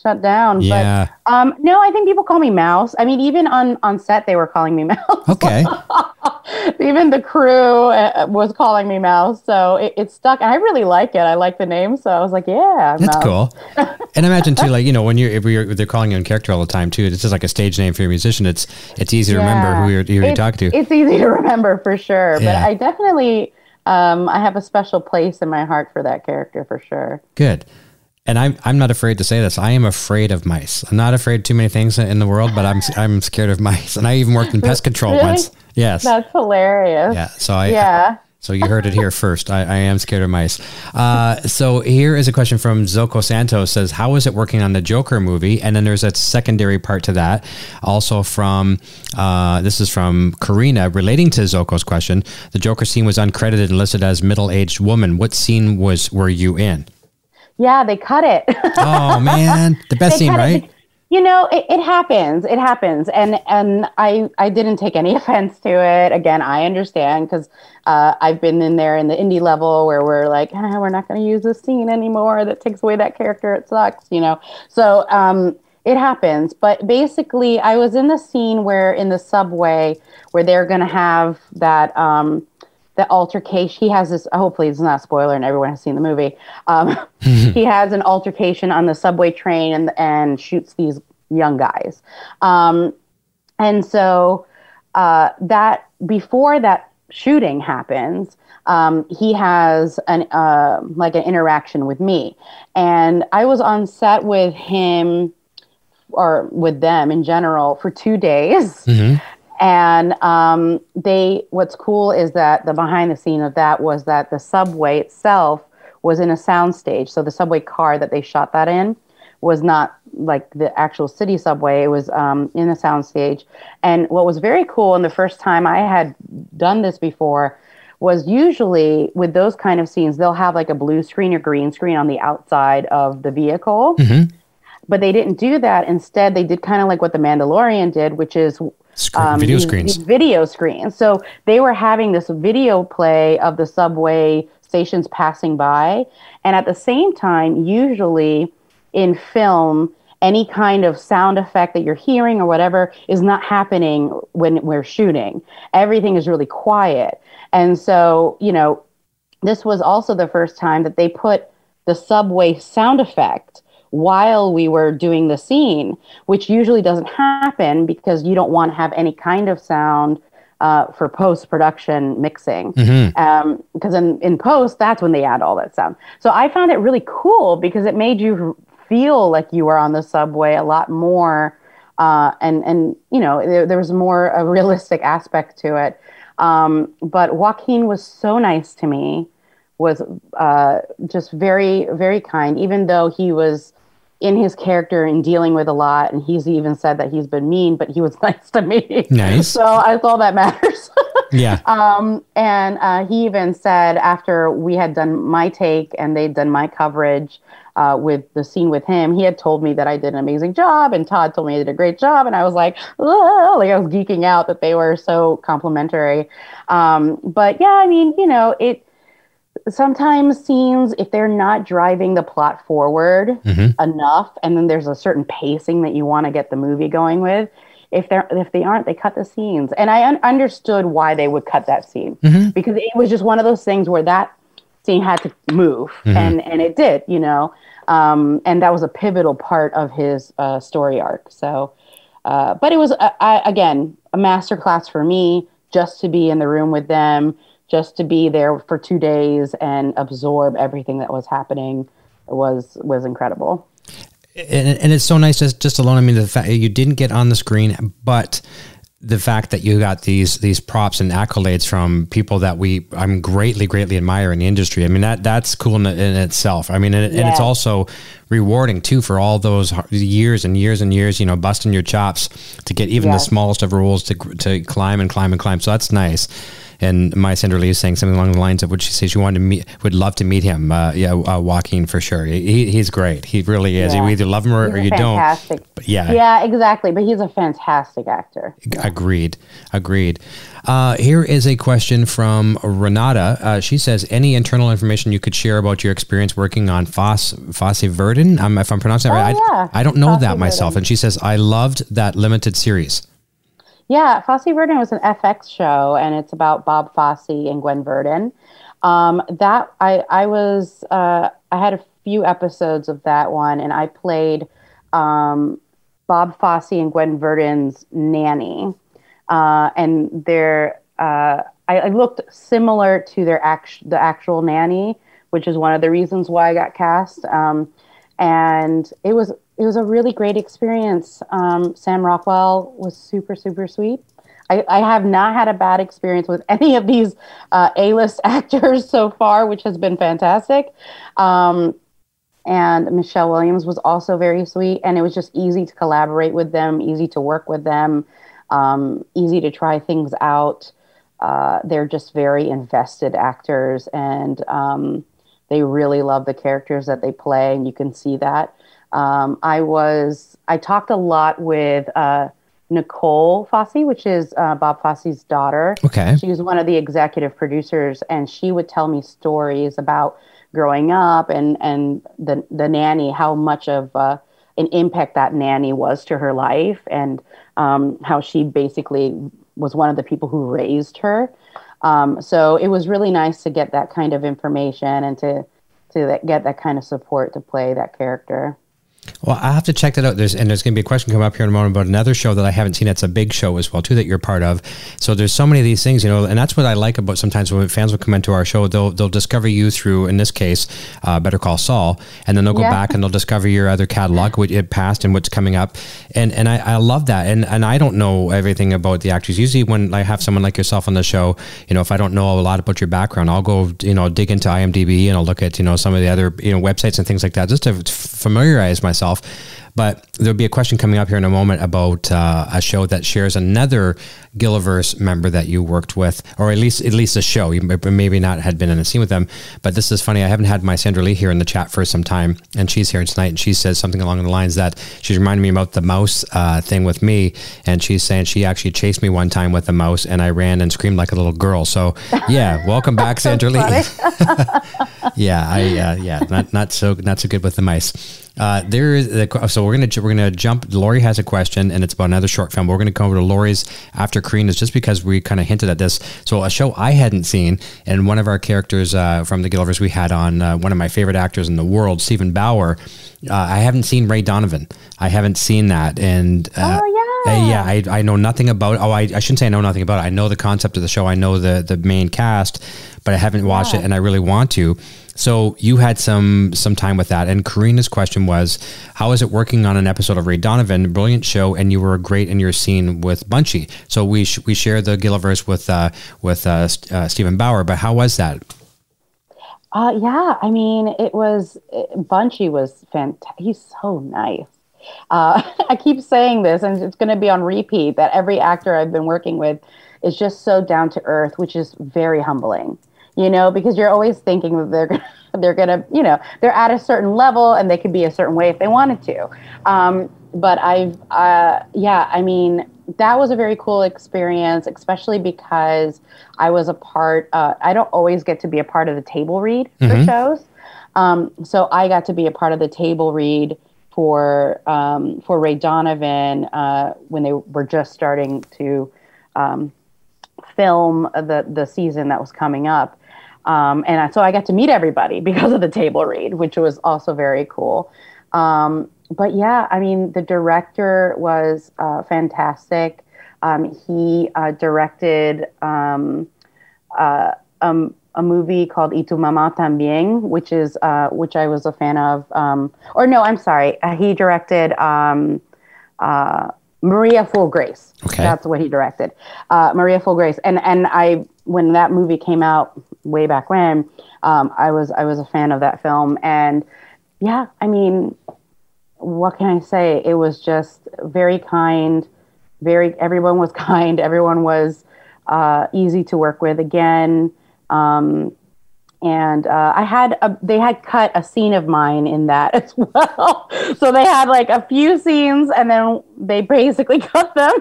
shut down. Yeah. But um, no, I think people call me Mouse. I mean, even on on set, they were calling me *laughs* Mouse. Okay. *laughs* even the crew uh, was calling me Mouse, so it, it, stuck. And I really like it. I like the name, so I was like, yeah, that's Mouse. cool. *laughs* and imagine too, like you know, when you're if you're they're calling you in character all the time too. It's just like a stage name for a musician. It's it's easy to yeah. remember who you're, who you're talking to. It's easy to remember for sure. Yeah. But I definitely. Um, I have a special place in my heart for that character for sure. Good and I'm I'm not afraid to say this. I am afraid of mice. I'm not afraid of too many things in the world, but I'm I'm scared of mice. And I even worked in pest control really? once. Yes, that's hilarious. Yeah. So I yeah. So you heard it here first. I, I am scared of mice. Uh, so here is a question from Zoko Santos says, how is it working on the Joker movie? And then there's a secondary part to that. Also from, uh, this is from Karina relating to Zoko's question. The Joker scene was uncredited and listed as middle-aged woman. What scene was, were you in? Yeah, they cut it. oh *laughs* man, the best scene, right? It. you know it, it, happens. It happens. And and i i didn't take any *laughs* offense to it. Again i understand because uh, i've been in there in the indie level where we're like ah, we're not going to use this scene anymore that takes away that character. It sucks you know? So um, it happens. But basically i was in the scene where in the subway where they're going to have that um, the altercation he has this hopefully it's not a spoiler and everyone has seen the movie um, *laughs* he has an altercation on the subway train and and shoots these young guys. Um, and so uh, that before that shooting happens um, he has an uh, like an interaction with me. And i was on set with him or with them in general for two days. Mm-hmm. And um, they, what's cool is that the behind the scene of that was that the subway itself was in a soundstage. So the subway car that they shot that in was not like the actual city subway. It was um, in a soundstage. And what was very cool, and the first time I had done this before, was usually with those kind of scenes, they'll have like a blue screen or green screen on the outside of the vehicle. Mm-hmm. But they didn't do that. Instead, they did kind of like what The Mandalorian did, which is Screen, um, video these, screens. These video screens. So they were having this video play of the subway stations passing by. And at the same time, usually in film, any kind of sound effect that you're hearing or whatever is not happening when we're shooting. Everything is really quiet. And so, you know, this was also the first time that they put the subway sound effect while we were doing the scene, which usually doesn't happen because you don't want to have any kind of sound uh, for post production mixing. Because mm-hmm. um, in, in post, that's when they add all that sound. So I found it really cool because it made you feel like you were on the subway a lot more. Uh, and, and, you know, there, there was more a *laughs* realistic aspect to it. Um, but Joaquin was so nice to me, was uh, just very, very kind, even though he was in his character and dealing with a lot. And he's even said that he's been mean, but he was *laughs* nice to me. Nice. So that's all that matters. *laughs* yeah. Um, and uh, he even said after we had done my take and they'd done my coverage uh, with the scene with him, he had told me that I did an amazing job, and Todd told me I did a great job, and I was like, like I was geeking out that they were so complimentary. Um, but yeah, I mean, you know, it sometimes scenes if they're not driving the plot forward mm-hmm. enough and then there's a certain pacing that you want to get the movie going with if they're if they aren't they cut the scenes and i un- understood why they would cut that scene mm-hmm. because it was just one of those things where that scene had to move mm-hmm. and and it did you know um, and that was a pivotal part of his uh, story arc so uh, but it was uh, I, again a masterclass for me just to be in the room with them just to be there for two days and absorb everything that was happening was was incredible. And, and it's so nice just just alone. I mean, the fact you didn't get on the screen, but the fact that you got these these props and accolades from people that we I'm greatly greatly admire in the industry. I mean that that's cool in, in itself. I mean, and, yeah. and, it's also rewarding too for all those years and years and years. You know, busting your chops to get even yeah. the smallest of rules to to climb and climb and climb. So that's nice and Maya Sanderly is saying something along the lines of what she says she wanted to meet, would love to meet him. Uh, yeah, uh, Joaquin for sure. He, he's great. He really is. Yeah. You either love him or, or you fantastic. don't. But yeah, yeah, exactly. But he's a fantastic actor. Agreed. Agreed. Uh, here is a question from Renata. Uh, she says, "Any internal information you could share about your experience working on Foss Fosse Verdon? Um, if I'm pronouncing that oh, right, yeah. I, I, don't know Fosse that myself." Verdon. And she says, "I loved that limited series." Yeah, Fosse Verdon was an FX show, and it's about Bob Fosse and Gwen Verdon. Um, that I I was uh, I had a few episodes of that one, and I played um, Bob Fosse and Gwen Verdon's nanny, uh, and their uh, I, looked similar to their act- the actual nanny, which is one of the reasons why I got cast. Um, and it was it was a really great experience. Um, Sam Rockwell was super super sweet. I, I have not had a bad experience with any of these uh, A-list *laughs* actors so far, which has been fantastic. Um, and Michelle Williams was also very sweet, and it was just easy to collaborate with them, easy to work with them, um, easy to try things out. Uh, they're just very invested actors, and um, they really love the characters that they play, and you can see that. Um, I was I talked a lot with uh, Nicole Fosse, which is uh, Bob Fosse's daughter. Okay, she was one of the executive producers, and she would tell me stories about growing up and and the the nanny, how much of uh, an impact that nanny was to her life, and um, how she basically was one of the people who raised her. Um, so it was really nice to get that kind of information and to to get that kind of support to play that character. Well, I have to check that out. There's and there's going to be a question come up here in a moment about another show that I haven't seen. It's a big show as well too that you're part of. So there's so many of these things, you know, and that's what I like about sometimes when fans will come into our show, they'll they'll discover you through, in this case, uh, Better Call Saul, and then they'll go yeah. back and they'll discover your other catalog, which it passed and what's coming up, and and I, I love that. And and I don't know everything about the actors. Usually when I have someone like yourself on the show, you know, if I don't know a lot about your background, I'll go you know dig into IMDb and I'll look at you know some of the other you know websites and things like that just to familiarize myself. But there'll be a question coming up here in a moment about uh, a show that shares another Gilliverse member that you worked with, or at least at least a show. You maybe not had been in a scene with them. But this is funny. I haven't had my Sandra Lee here in the chat for some time, and she's here tonight, and she says something along the lines that she's reminding me about the mouse uh, thing with me, and she's saying she actually chased me one time with a mouse, and I ran and screamed like a little girl. So yeah, *laughs* welcome back, Sandra Lee. *laughs* yeah, I uh, yeah, not not so not so good with the mice. Uh, there is the, so we're gonna we're gonna jump. Lori has a question, and it's about another short film. We're gonna come over to Lori's after Karina's, just because we kind of hinted at this. So a show I hadn't seen, and one of our characters uh, from the Gilliverse we had on uh, one of my favorite actors in the world, Steven Bauer. Uh, I haven't seen Ray Donovan. I haven't seen that, and uh, oh yeah. Uh, yeah, I, I know nothing about. Oh, I, I shouldn't say I know nothing about it. I know the concept of the show. I know the the main cast, but I haven't watched yeah. it, and I really want to. So you had some some time with that, and Karina's question was, "How is it working on an episode of Ray Donovan? Brilliant show, and you were great in your scene with Bunchy." So we sh- we share the Gilliverse with uh, with uh, uh, Steven Bauer, but how was that? Uh, yeah, I mean, it was it, Bunchy was fantastic. He's so nice. Uh, *laughs* I keep saying this, and it's going to be on repeat. That every actor I've been working with is just so down to earth, which is very humbling you know, because you're always thinking that they're *laughs* they're gonna, you know, they're at a certain level and they could be a certain way if they wanted to. Um, but I've, uh, yeah, I mean, that was a very cool experience, especially because I was a part. Uh, I don't always get to be a part of the table read for mm-hmm. shows, um, so I got to be a part of the table read for um, for Ray Donovan uh, when they were just starting to um, film the the season that was coming up. Um, and I, so I got to meet everybody *laughs* because of the table read, which was also very cool. Um, but yeah, I mean, the director was uh, fantastic. Um, he uh, directed um, uh, um, a movie called Y tu mamá también, which is uh, which I was a fan of. Um, or no, I'm sorry, uh, he directed uh, Maria Full Grace. Okay. That's what he directed. Maria Full Grace, and and I when that movie came out way back when, um, I was I was a fan of that film, and yeah, I mean, what can I say? It was just very kind, very everyone was *laughs* kind, everyone was uh, easy to work with. Again, um, and uh, I had a, they had cut a scene of mine in that *laughs* as well. so they had like a few scenes, and then they basically *laughs* cut them,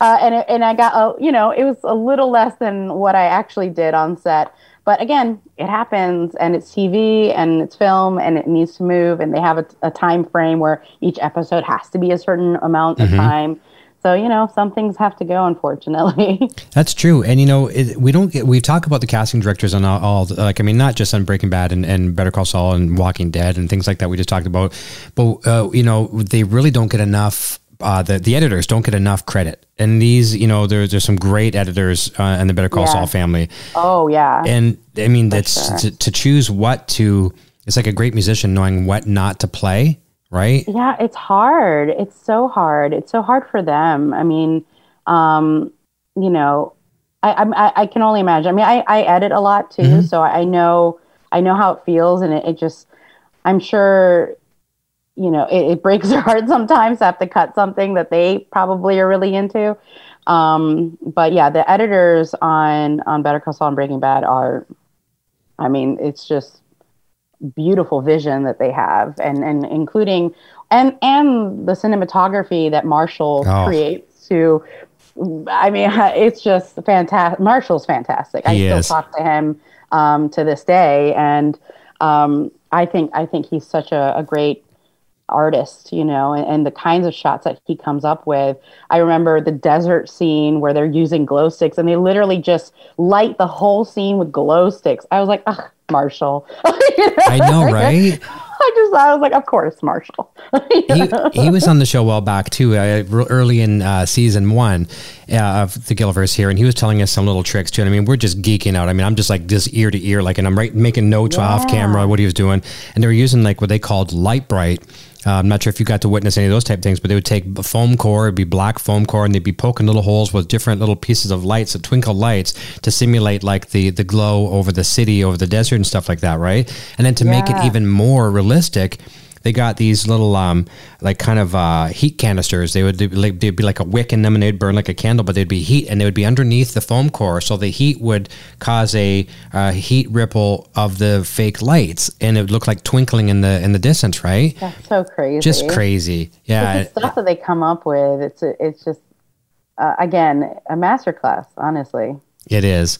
uh, and it, and I got a you know it was a little less than what I actually did on set. But again, it happens, and it's TV and it's film, and it needs to move, and they have a, a time frame where each episode has to be a certain amount mm-hmm. of time. So you know, some things have to go, unfortunately. *laughs* That's true, and you know, it, we don't get we talk about the casting directors on all, all, like I mean, not just on Breaking Bad and, and Better Call Saul and Walking Dead and things like that we just talked about, but uh, you know, they really don't get enough. Uh, the the editors don't get enough credit, and these, you know, there's there's some great editors uh, in the Better Call yeah. Saul family. Oh yeah, and I mean, For that's sure. to, to choose what to. It's like a great musician knowing what not to play right? Yeah, it's hard. It's so hard. It's so hard for them. I mean, um, you know, I, I, I can only imagine. I mean, I, I edit a lot too, Mm-hmm. so I know I know how it feels, and it, it just I'm sure you know it, it breaks *laughs* their heart sometimes to have to cut something that they probably are really into. Um, but yeah, the editors on on Better Call Saul and Breaking Bad are, I mean, it's just beautiful vision that they have, and and including and and the cinematography that Marshall Oh. creates to. I mean, *laughs* it's just fantastic. Marshall's fantastic. I still talk to him um, to this day, and um, I think I think he's such a, a great artist, you know, and, and the kinds of shots that he comes up with. I remember the desert scene where they're using glow sticks, and they literally just light the whole scene with glow sticks. I was like, ugh, Marshall. *laughs* You know? I know, *laughs* right? I just I was like, of course, Marshall. *laughs* he, he was on the show while back too, uh, early in uh, season one uh, of the Gilliverse here, and he was telling us some little tricks too. And I mean, we're just geeking out. I mean, I'm just like this ear to ear, like, and I'm right making notes off camera what he was doing, and they were using like what they called Lite-Brite. Uh, I'm not sure if you got to witness any of those type of things, but they would take foam core, it'd be black foam core, and they'd be poking little holes with different little pieces of lights, the twinkle lights, to simulate like the the glow over the city, over the desert, and stuff like that, right? And then to make it even more realistic, they got these little um like kind of uh heat canisters they would like, they'd be like a wick in them and they'd burn like a candle but they'd be heat and they would be underneath the foam core so the heat would cause a uh, heat ripple of the fake lights and it would look like twinkling in the in the distance right That's so crazy. just crazy yeah the stuff that they come up with. It's it's just uh, again a masterclass. Honestly. It is.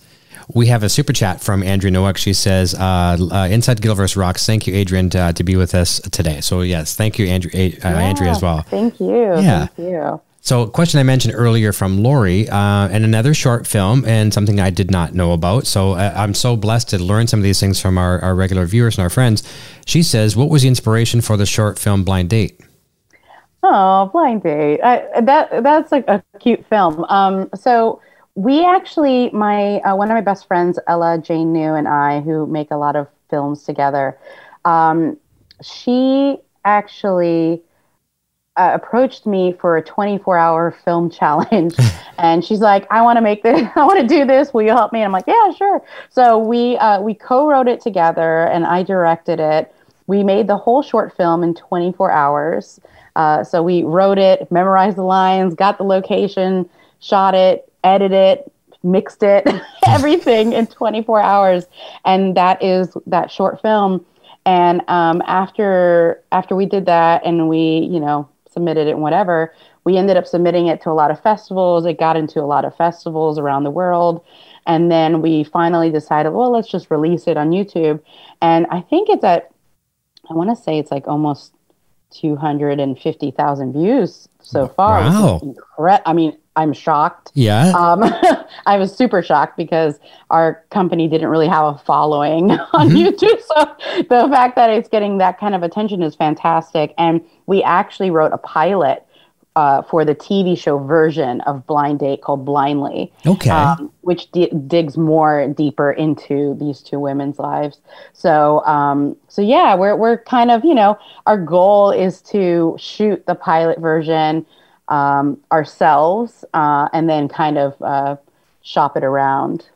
We have a super chat from Andrea Nowak. She says, uh, uh, "Inside Gilliverse rocks." Thank you, Adrian, to, to be with us today. So yes, thank you, Andrew, uh, Andrea, as well. Thank you. Yeah. Thank you. So, a question I mentioned earlier from Lori, uh, and another short film, and something I did not know about. So, uh, I'm so blessed to learn some of these things from our, our regular viewers and our friends. She says, "What was the inspiration for the short film Blind Date?" Oh, blind date. I, that that's like a cute film. Um, so we actually, my uh, one of my best friends, Ella Jane New, and I, who make a lot of films together. Um, she actually uh, approached me for a 24 hour film *laughs* challenge. And she's like i want to make this *laughs* i want to do this. Will you help me? And i'm like yeah sure. So we uh, we co-wrote it together and i directed it. We made the whole short film in 24 hours. Uh, so we wrote it memorized the lines got the location shot it edited it mixed it *laughs* everything in 24 hours. And that is that short film. And um, after after we did that and we you know submitted it and whatever we ended up submitting it to a lot of festivals. It got into a lot of festivals around the world. And then we finally decided well let's just release it on youtube. And i think it's at i want to say it's like almost 250000 views so far Wow. incre- i mean i'm shocked Yeah, um, *laughs* I was super shocked because our company didn't really have a following *laughs* on YouTube. So the fact that it's getting that kind of attention is fantastic. And we actually wrote a pilot uh, for the TV show version of Blind Date called Blindly. Okay. um, which di- digs more deeper into these two women's lives. So, um, so yeah, we're we're kind of you know our goal is to shoot the pilot version um, ourselves uh, and then kind of uh, shop it around.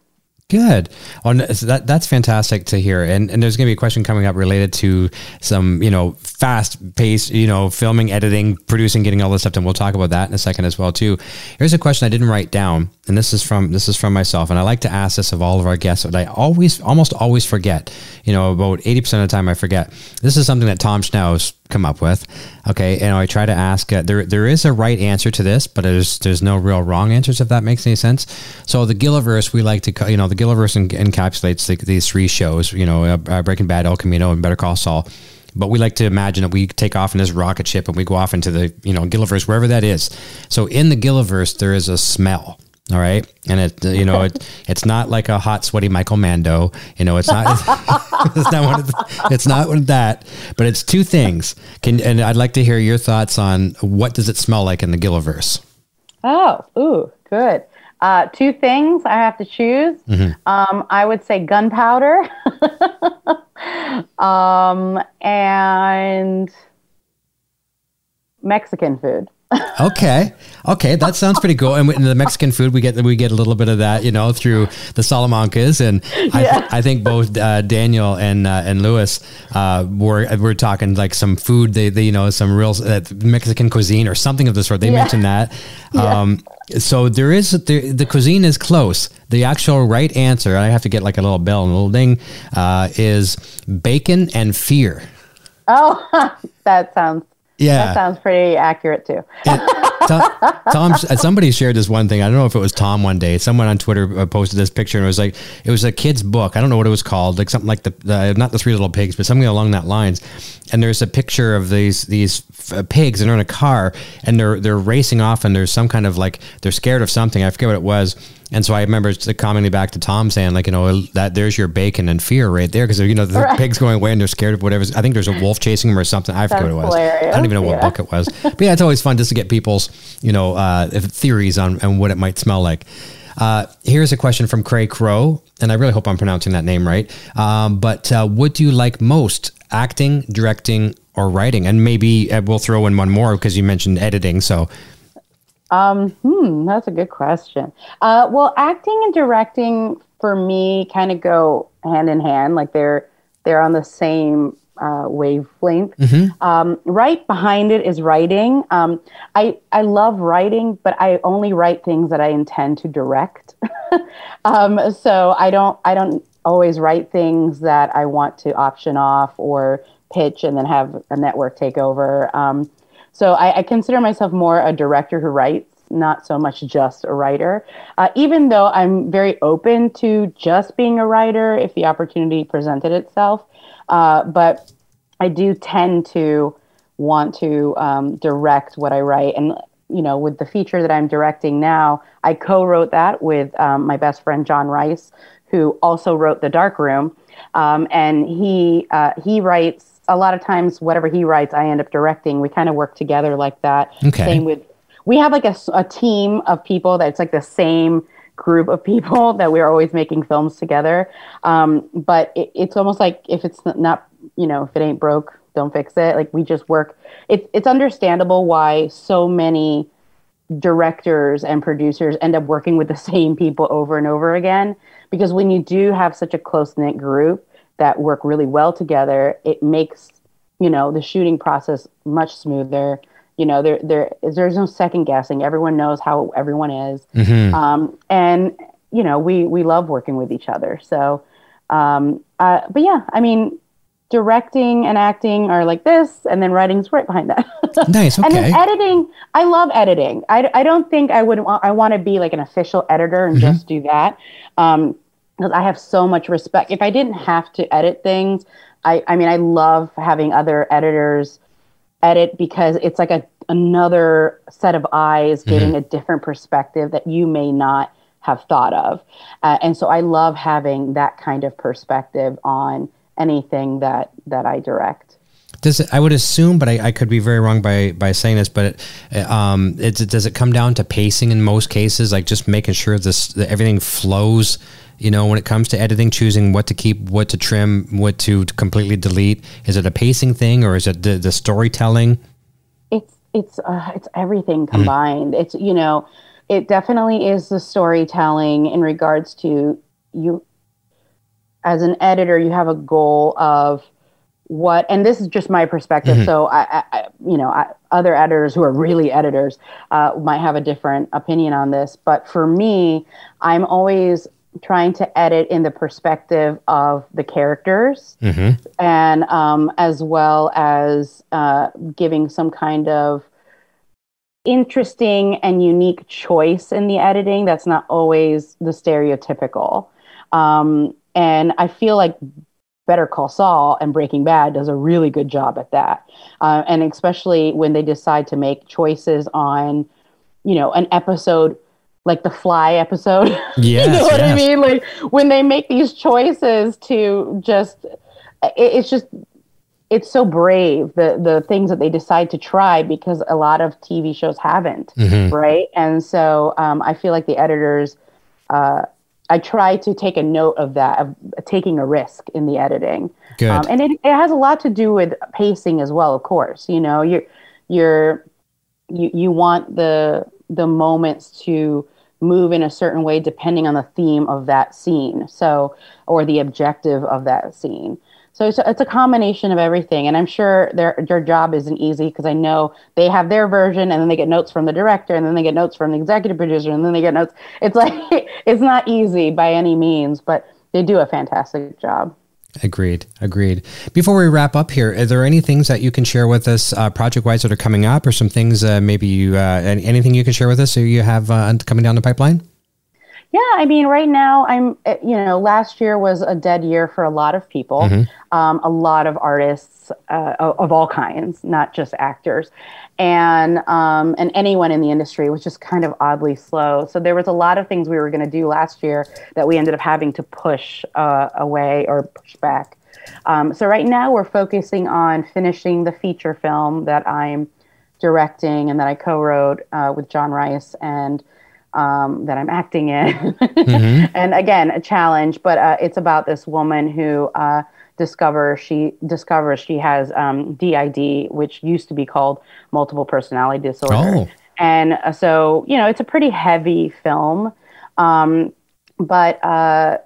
Good. Oh, that that's fantastic to hear. And and there's going to be a question coming up related to some you know fast paced you know filming, editing, producing, getting all this stuff. And we'll talk about that in a second as well too. Here's a question I didn't write down, and this is from this is from myself, and I like to ask this of all of our guests, but I always almost always forget. You know, about eighty percent of the time I forget. This is something that Tom Schnauz come up with. Okay, and I try to ask. Uh, there there is a right answer to this, but there's there's no real wrong answers if that makes any sense. So the Gilliverse, we like to you know the Gilliverse en- encapsulates the, these three shows. You know, uh, uh, Breaking Bad, El Camino, and Better Call Saul. But we like to imagine that we take off in this rocket ship and we go off into the you know Gilliverse wherever that is. So in the Gilliverse, there is a smell. All right, and it you know it it's not like a hot sweaty Michael Mando. You know, it's not *laughs* it's not one of the, it's not one of that. But it's two things. Can and I'd like to hear your thoughts on what does it smell like in the Gilliverse. Oh, ooh, good. Uh, two things I have to choose. Um, I would say gunpowder, *laughs* um, and Mexican food. Okay, okay, that sounds pretty cool. And in the Mexican food, we get we get a little bit of that, you know, through the Salamancas, and I, Yeah. th- I think both uh, Daniel and uh, and Lewis uh, were were talking like some food, they, they you know some real uh, Mexican cuisine or something of the sort. They Yeah. mentioned that. *laughs* Um, so there is the, the cuisine is close. The actual right answer, I have to get like a little bell and a little ding, uh, is bacon and fear. Oh, *laughs* that sounds Yeah. that sounds pretty accurate too. Tom, Tom, somebody shared this one thing. I don't know if it was Tom one day. Someone on Twitter uh, posted this picture, and it was like it was a kid's book. I don't know what it was called, like something like the, the not the Three Little Pigs, but something along that lines. And there's a picture of these these uh, pigs, and they're in a car, and they're they're racing off, and there's some kind of like they're scared of something. I forget what it was. And so I remember commenting back to Tom saying, like, you know, that there's your bacon and fear right there, because you know the Right. pig's going away and they're scared of whatever. I think there's a wolf chasing them or something. I forget That's what it was. I don't even know what Yeah. book it was. But yeah, it's always fun just to get people's, you know, uh, theories on, on what it might smell like. Uh, here's a question from Cray Crow, and I really hope I'm pronouncing that name right. Um, but uh, what do you like most, acting, directing, or writing? And maybe uh, we'll throw in one more because you mentioned editing. So Hmm, that's a good question. Uh, well, acting and directing for me kind of go hand in hand. Like they're they're on the same uh, wavelength. Um, right behind it is writing. Um, I I love writing, but I only write things that I intend to direct. *laughs* um, so I don't I don't always write things that I want to option off or pitch and then have a network take over. Um, so I, I consider myself more a director who writes, not so much just a writer. Uh, even though I'm very open to just being a writer if the opportunity presented itself, uh, but I do tend to want to um, direct what I write. And you know, with the feature that I'm directing now, I co-wrote that with um, my best friend John Rice, who also wrote The Dark Room, um, and he uh, he writes a lot of times whatever he writes, I end up directing. We kind of work together like that. Okay. Same with we have like a, a team of people that's like the same group of people *laughs* that we're always making films together. Um, but it, it's almost like if it's not, you know, if it ain't broke, don't fix it. Like we just work. It's it's understandable why so many directors and producers end up working with the *laughs* same people over and over again because when you do have such a close knit group that work really well together it makes you know the shooting process much smoother. You know there there is there's no second guessing. Everyone knows how everyone is. Um, and you know we we love working with each other. So um, uh, but yeah i mean directing and acting are like this and then writing's right behind that. *laughs* Nice. and then editing, I love editing. I, I don't think I would want, I want to be like an official editor and just do that. Um, because I have so much respect. If I didn't have to edit things, I, I mean, I love having other editors edit because it's like a another set of eyes getting a different perspective that you may not have thought of. Uh, and so I love having that kind of perspective on anything that that I direct. Does it, I would assume, but I, I could be very wrong by, by saying this, but it, um, it's, does it come down to pacing in most cases, like just making sure this that everything flows? You know, when it comes to editing, choosing what to keep, what to trim, what to completely delete. Is it a pacing thing, or is it the, the storytelling? it's it's uh, it's everything combined. It's you know, it definitely is the storytelling in regards to you as an editor. You have a goal of what, and this is just my perspective. So I, I, I you know, I, other editors who are really editors uh, might have a different opinion on this. But for me, I'm always trying to edit in the perspective of the characters and um, as well as uh, giving some kind of interesting and unique choice in the editing that's not always the stereotypical. Um, and I feel like Better Call Saul and Breaking Bad does a really good job at that. Uh, and especially when they decide to make choices on, you know, an episode like the Fly episode. *laughs* you know what I mean? Like when they make these choices to just, it, it's just, it's so brave the the things that they decide to try because a lot of TV shows haven't, right? And so um, I feel like the editors, uh, I try to take a note of that, of taking a risk in the editing. Um, and it, it has a lot to do with pacing as well, of course. You know, you're you're you you want the the moments to move in a certain way depending on the theme of that scene. So or the objective of that scene. So it's a, it's a combination of everything and i'm sure their their job isn't easy because i know they have their version and then they get notes from the director and then they get notes from the executive producer and then they get notes. It's like *laughs* it's not easy by any means but they do a fantastic job Agreed. Agreed. Before we wrap up here, are there any things that you can share with us, uh, project wise, that are coming up, or some things uh, maybe you uh, anything you can share with us, or you have uh, coming down the pipeline? Yeah, I mean, right now, I'm, eh, you know, last year was a dead year for a lot of people, mm-hmm. um, a lot of artists uh, of all kinds, not just actors, and um, and anyone in the industry was just kind of oddly slow. So there was a lot of things we were going to do last year that we ended up having to push uh, away or push back. Um, so right now, we're focusing on finishing the feature film that I'm directing and that I co-wrote uh, with John Rice and um, that I'm acting in. mm-hmm. *laughs* And again, a challenge, but uh, it's about this woman who discovers she discovers she has um, DID, which used to be called multiple personality disorder. Oh. And uh, so, you know, it's a pretty heavy film. Um, but uh,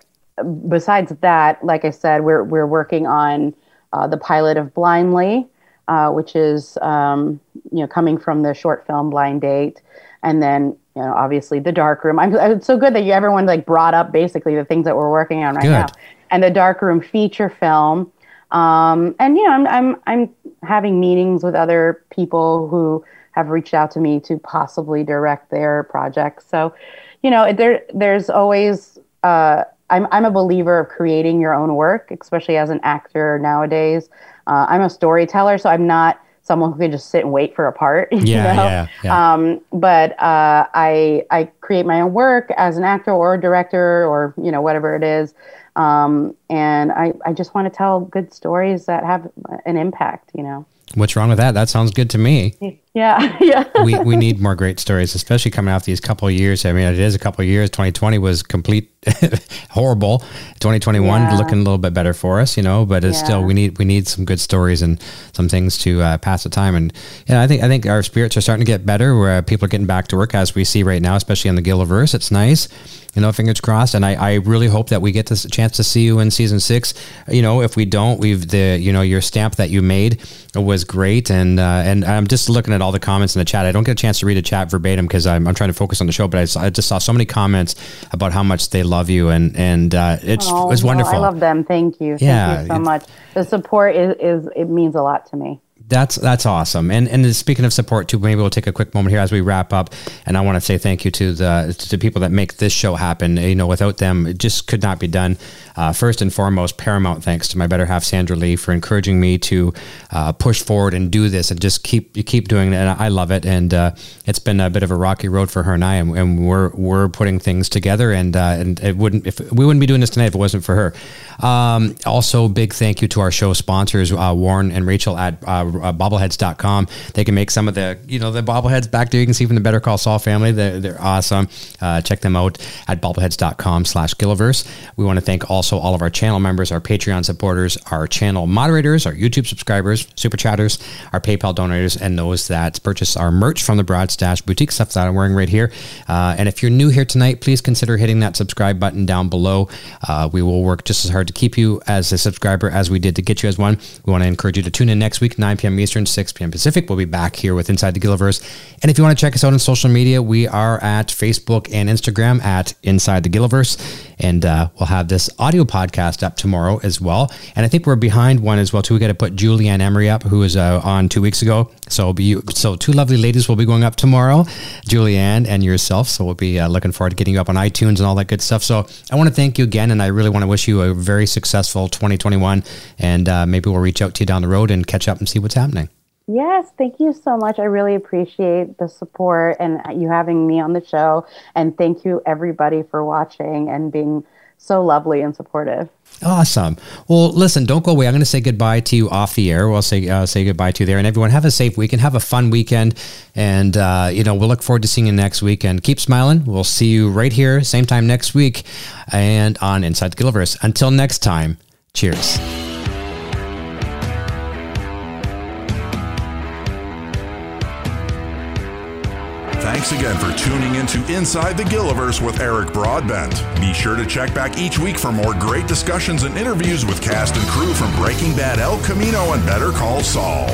besides that, like I said, we're we're working on uh, the pilot of Blindly, uh, which is um, you know coming from the short film Blind Date, and then you know, obviously the dark room. I'm, it's so good that you everyone like brought up basically the things that we're working on right good. now, and the dark room feature film. Um, and you know, I'm, I'm I'm having meetings with other people who have reached out to me to possibly direct their projects. So, you know, there there's always. Uh, I'm I'm a believer of creating your own work, especially as an actor nowadays. Uh, I'm a storyteller, so I'm not someone who can just sit and wait for a part. *laughs* Yeah, know? yeah, yeah. Um, but uh, I I create my own work as an actor or a director or you know whatever it is, um, and I I just want to tell good stories that have an impact. You know. What's wrong with that? That sounds good to me. *laughs* Yeah, yeah. we we need more great stories, especially coming off these couple of years. I mean, it is a couple of years. 2020 was complete *laughs* horrible. 2021 yeah. looking a little bit better for us, you know, but it's yeah. still we need we need some good stories and some things to uh, pass the time. And yeah, I think I think our spirits are starting to get better. Where people are getting back to work as we see right now, especially on the Gilliverse. It's nice, you know. Fingers crossed. And I, I really hope that we get this chance to see you in season six. You know, if we don't, we've the you know your stamp that you made was great. And uh, and I'm just looking at all the comments in the chat. I don't get a chance to read a chat verbatim because I'm, I'm trying to focus on the show. But I, I just saw so many comments about how much they love you and and uh, it's oh, it's wonderful. I love them. Thank you. Yeah, Thank you so much. The support is, is it means a lot to me. That's that's awesome. And and speaking of support too, maybe we'll take a quick moment here as we wrap up. And I want to say thank you to the to the people that make this show happen. You know, without them, it just could not be done. Uh, first and foremost, paramount thanks to my better half Sandra Lee for encouraging me to uh, push forward and do this and just keep keep doing it. And I love it. And uh, it's been a bit of a rocky road for her and I, and, and we're we're putting things together. And uh, and it wouldn't if we wouldn't be doing this tonight if it wasn't for her. Um, also, big thank you to our show sponsors, uh, Warren and Rachel at uh, bobbleheads.com. They can make some of the, you know, the bobbleheads back there. You can see from the Better Call Saul family. They're, they're awesome. Uh, check them out at bobbleheads.com slash Gilliverse. We want to thank also all of our channel members, our Patreon supporters, our channel moderators, our YouTube subscribers, super chatters, our PayPal donors, and those that purchase our merch from the Broad Stash boutique stuff that I'm wearing right here. Uh, and if you're new here tonight, please consider hitting that subscribe button down below. Uh, we will work just as hard to keep you as a subscriber as we did to get you as one. We want to encourage you to tune in next week, 9 p.m. Eastern. Eastern, 6 p.m. Pacific. We'll be back here with Inside the Gilliverse. And if you want to check us out on social media, we are at Facebook and Instagram at Inside the Gilliverse. And uh, we'll have this audio podcast up tomorrow as well. And I think we're behind one as well, too. We got to put Julie Ann Emery up, who was uh, on two weeks ago. So be, so two lovely ladies will be going up tomorrow, Julianne and yourself. So we'll be uh, looking forward to getting you up on iTunes and all that good stuff. So I want to thank you again. And I really want to wish you a very successful 2021. And uh, maybe we'll reach out to you down the road and catch up and see what's happening. Yes, thank you so much. I really appreciate the support and you having me on the show. And thank you, everybody, for watching and being so lovely and supportive. Awesome. Well, listen, don't go away. I'm going to say goodbye to you off the air. We'll say uh, say goodbye to you there, and everyone have a safe weekend, have a fun weekend, and uh, you know we'll look forward to seeing you next week. And keep smiling. We'll see you right here, same time next week, and on Inside the Gilliverse. Until next time, cheers. Thanks again for tuning into Inside the Gilliverse with Eric Broadbent. Be sure to check back each week for more great discussions and interviews with cast and crew from Breaking Bad El Camino and Better Call Saul.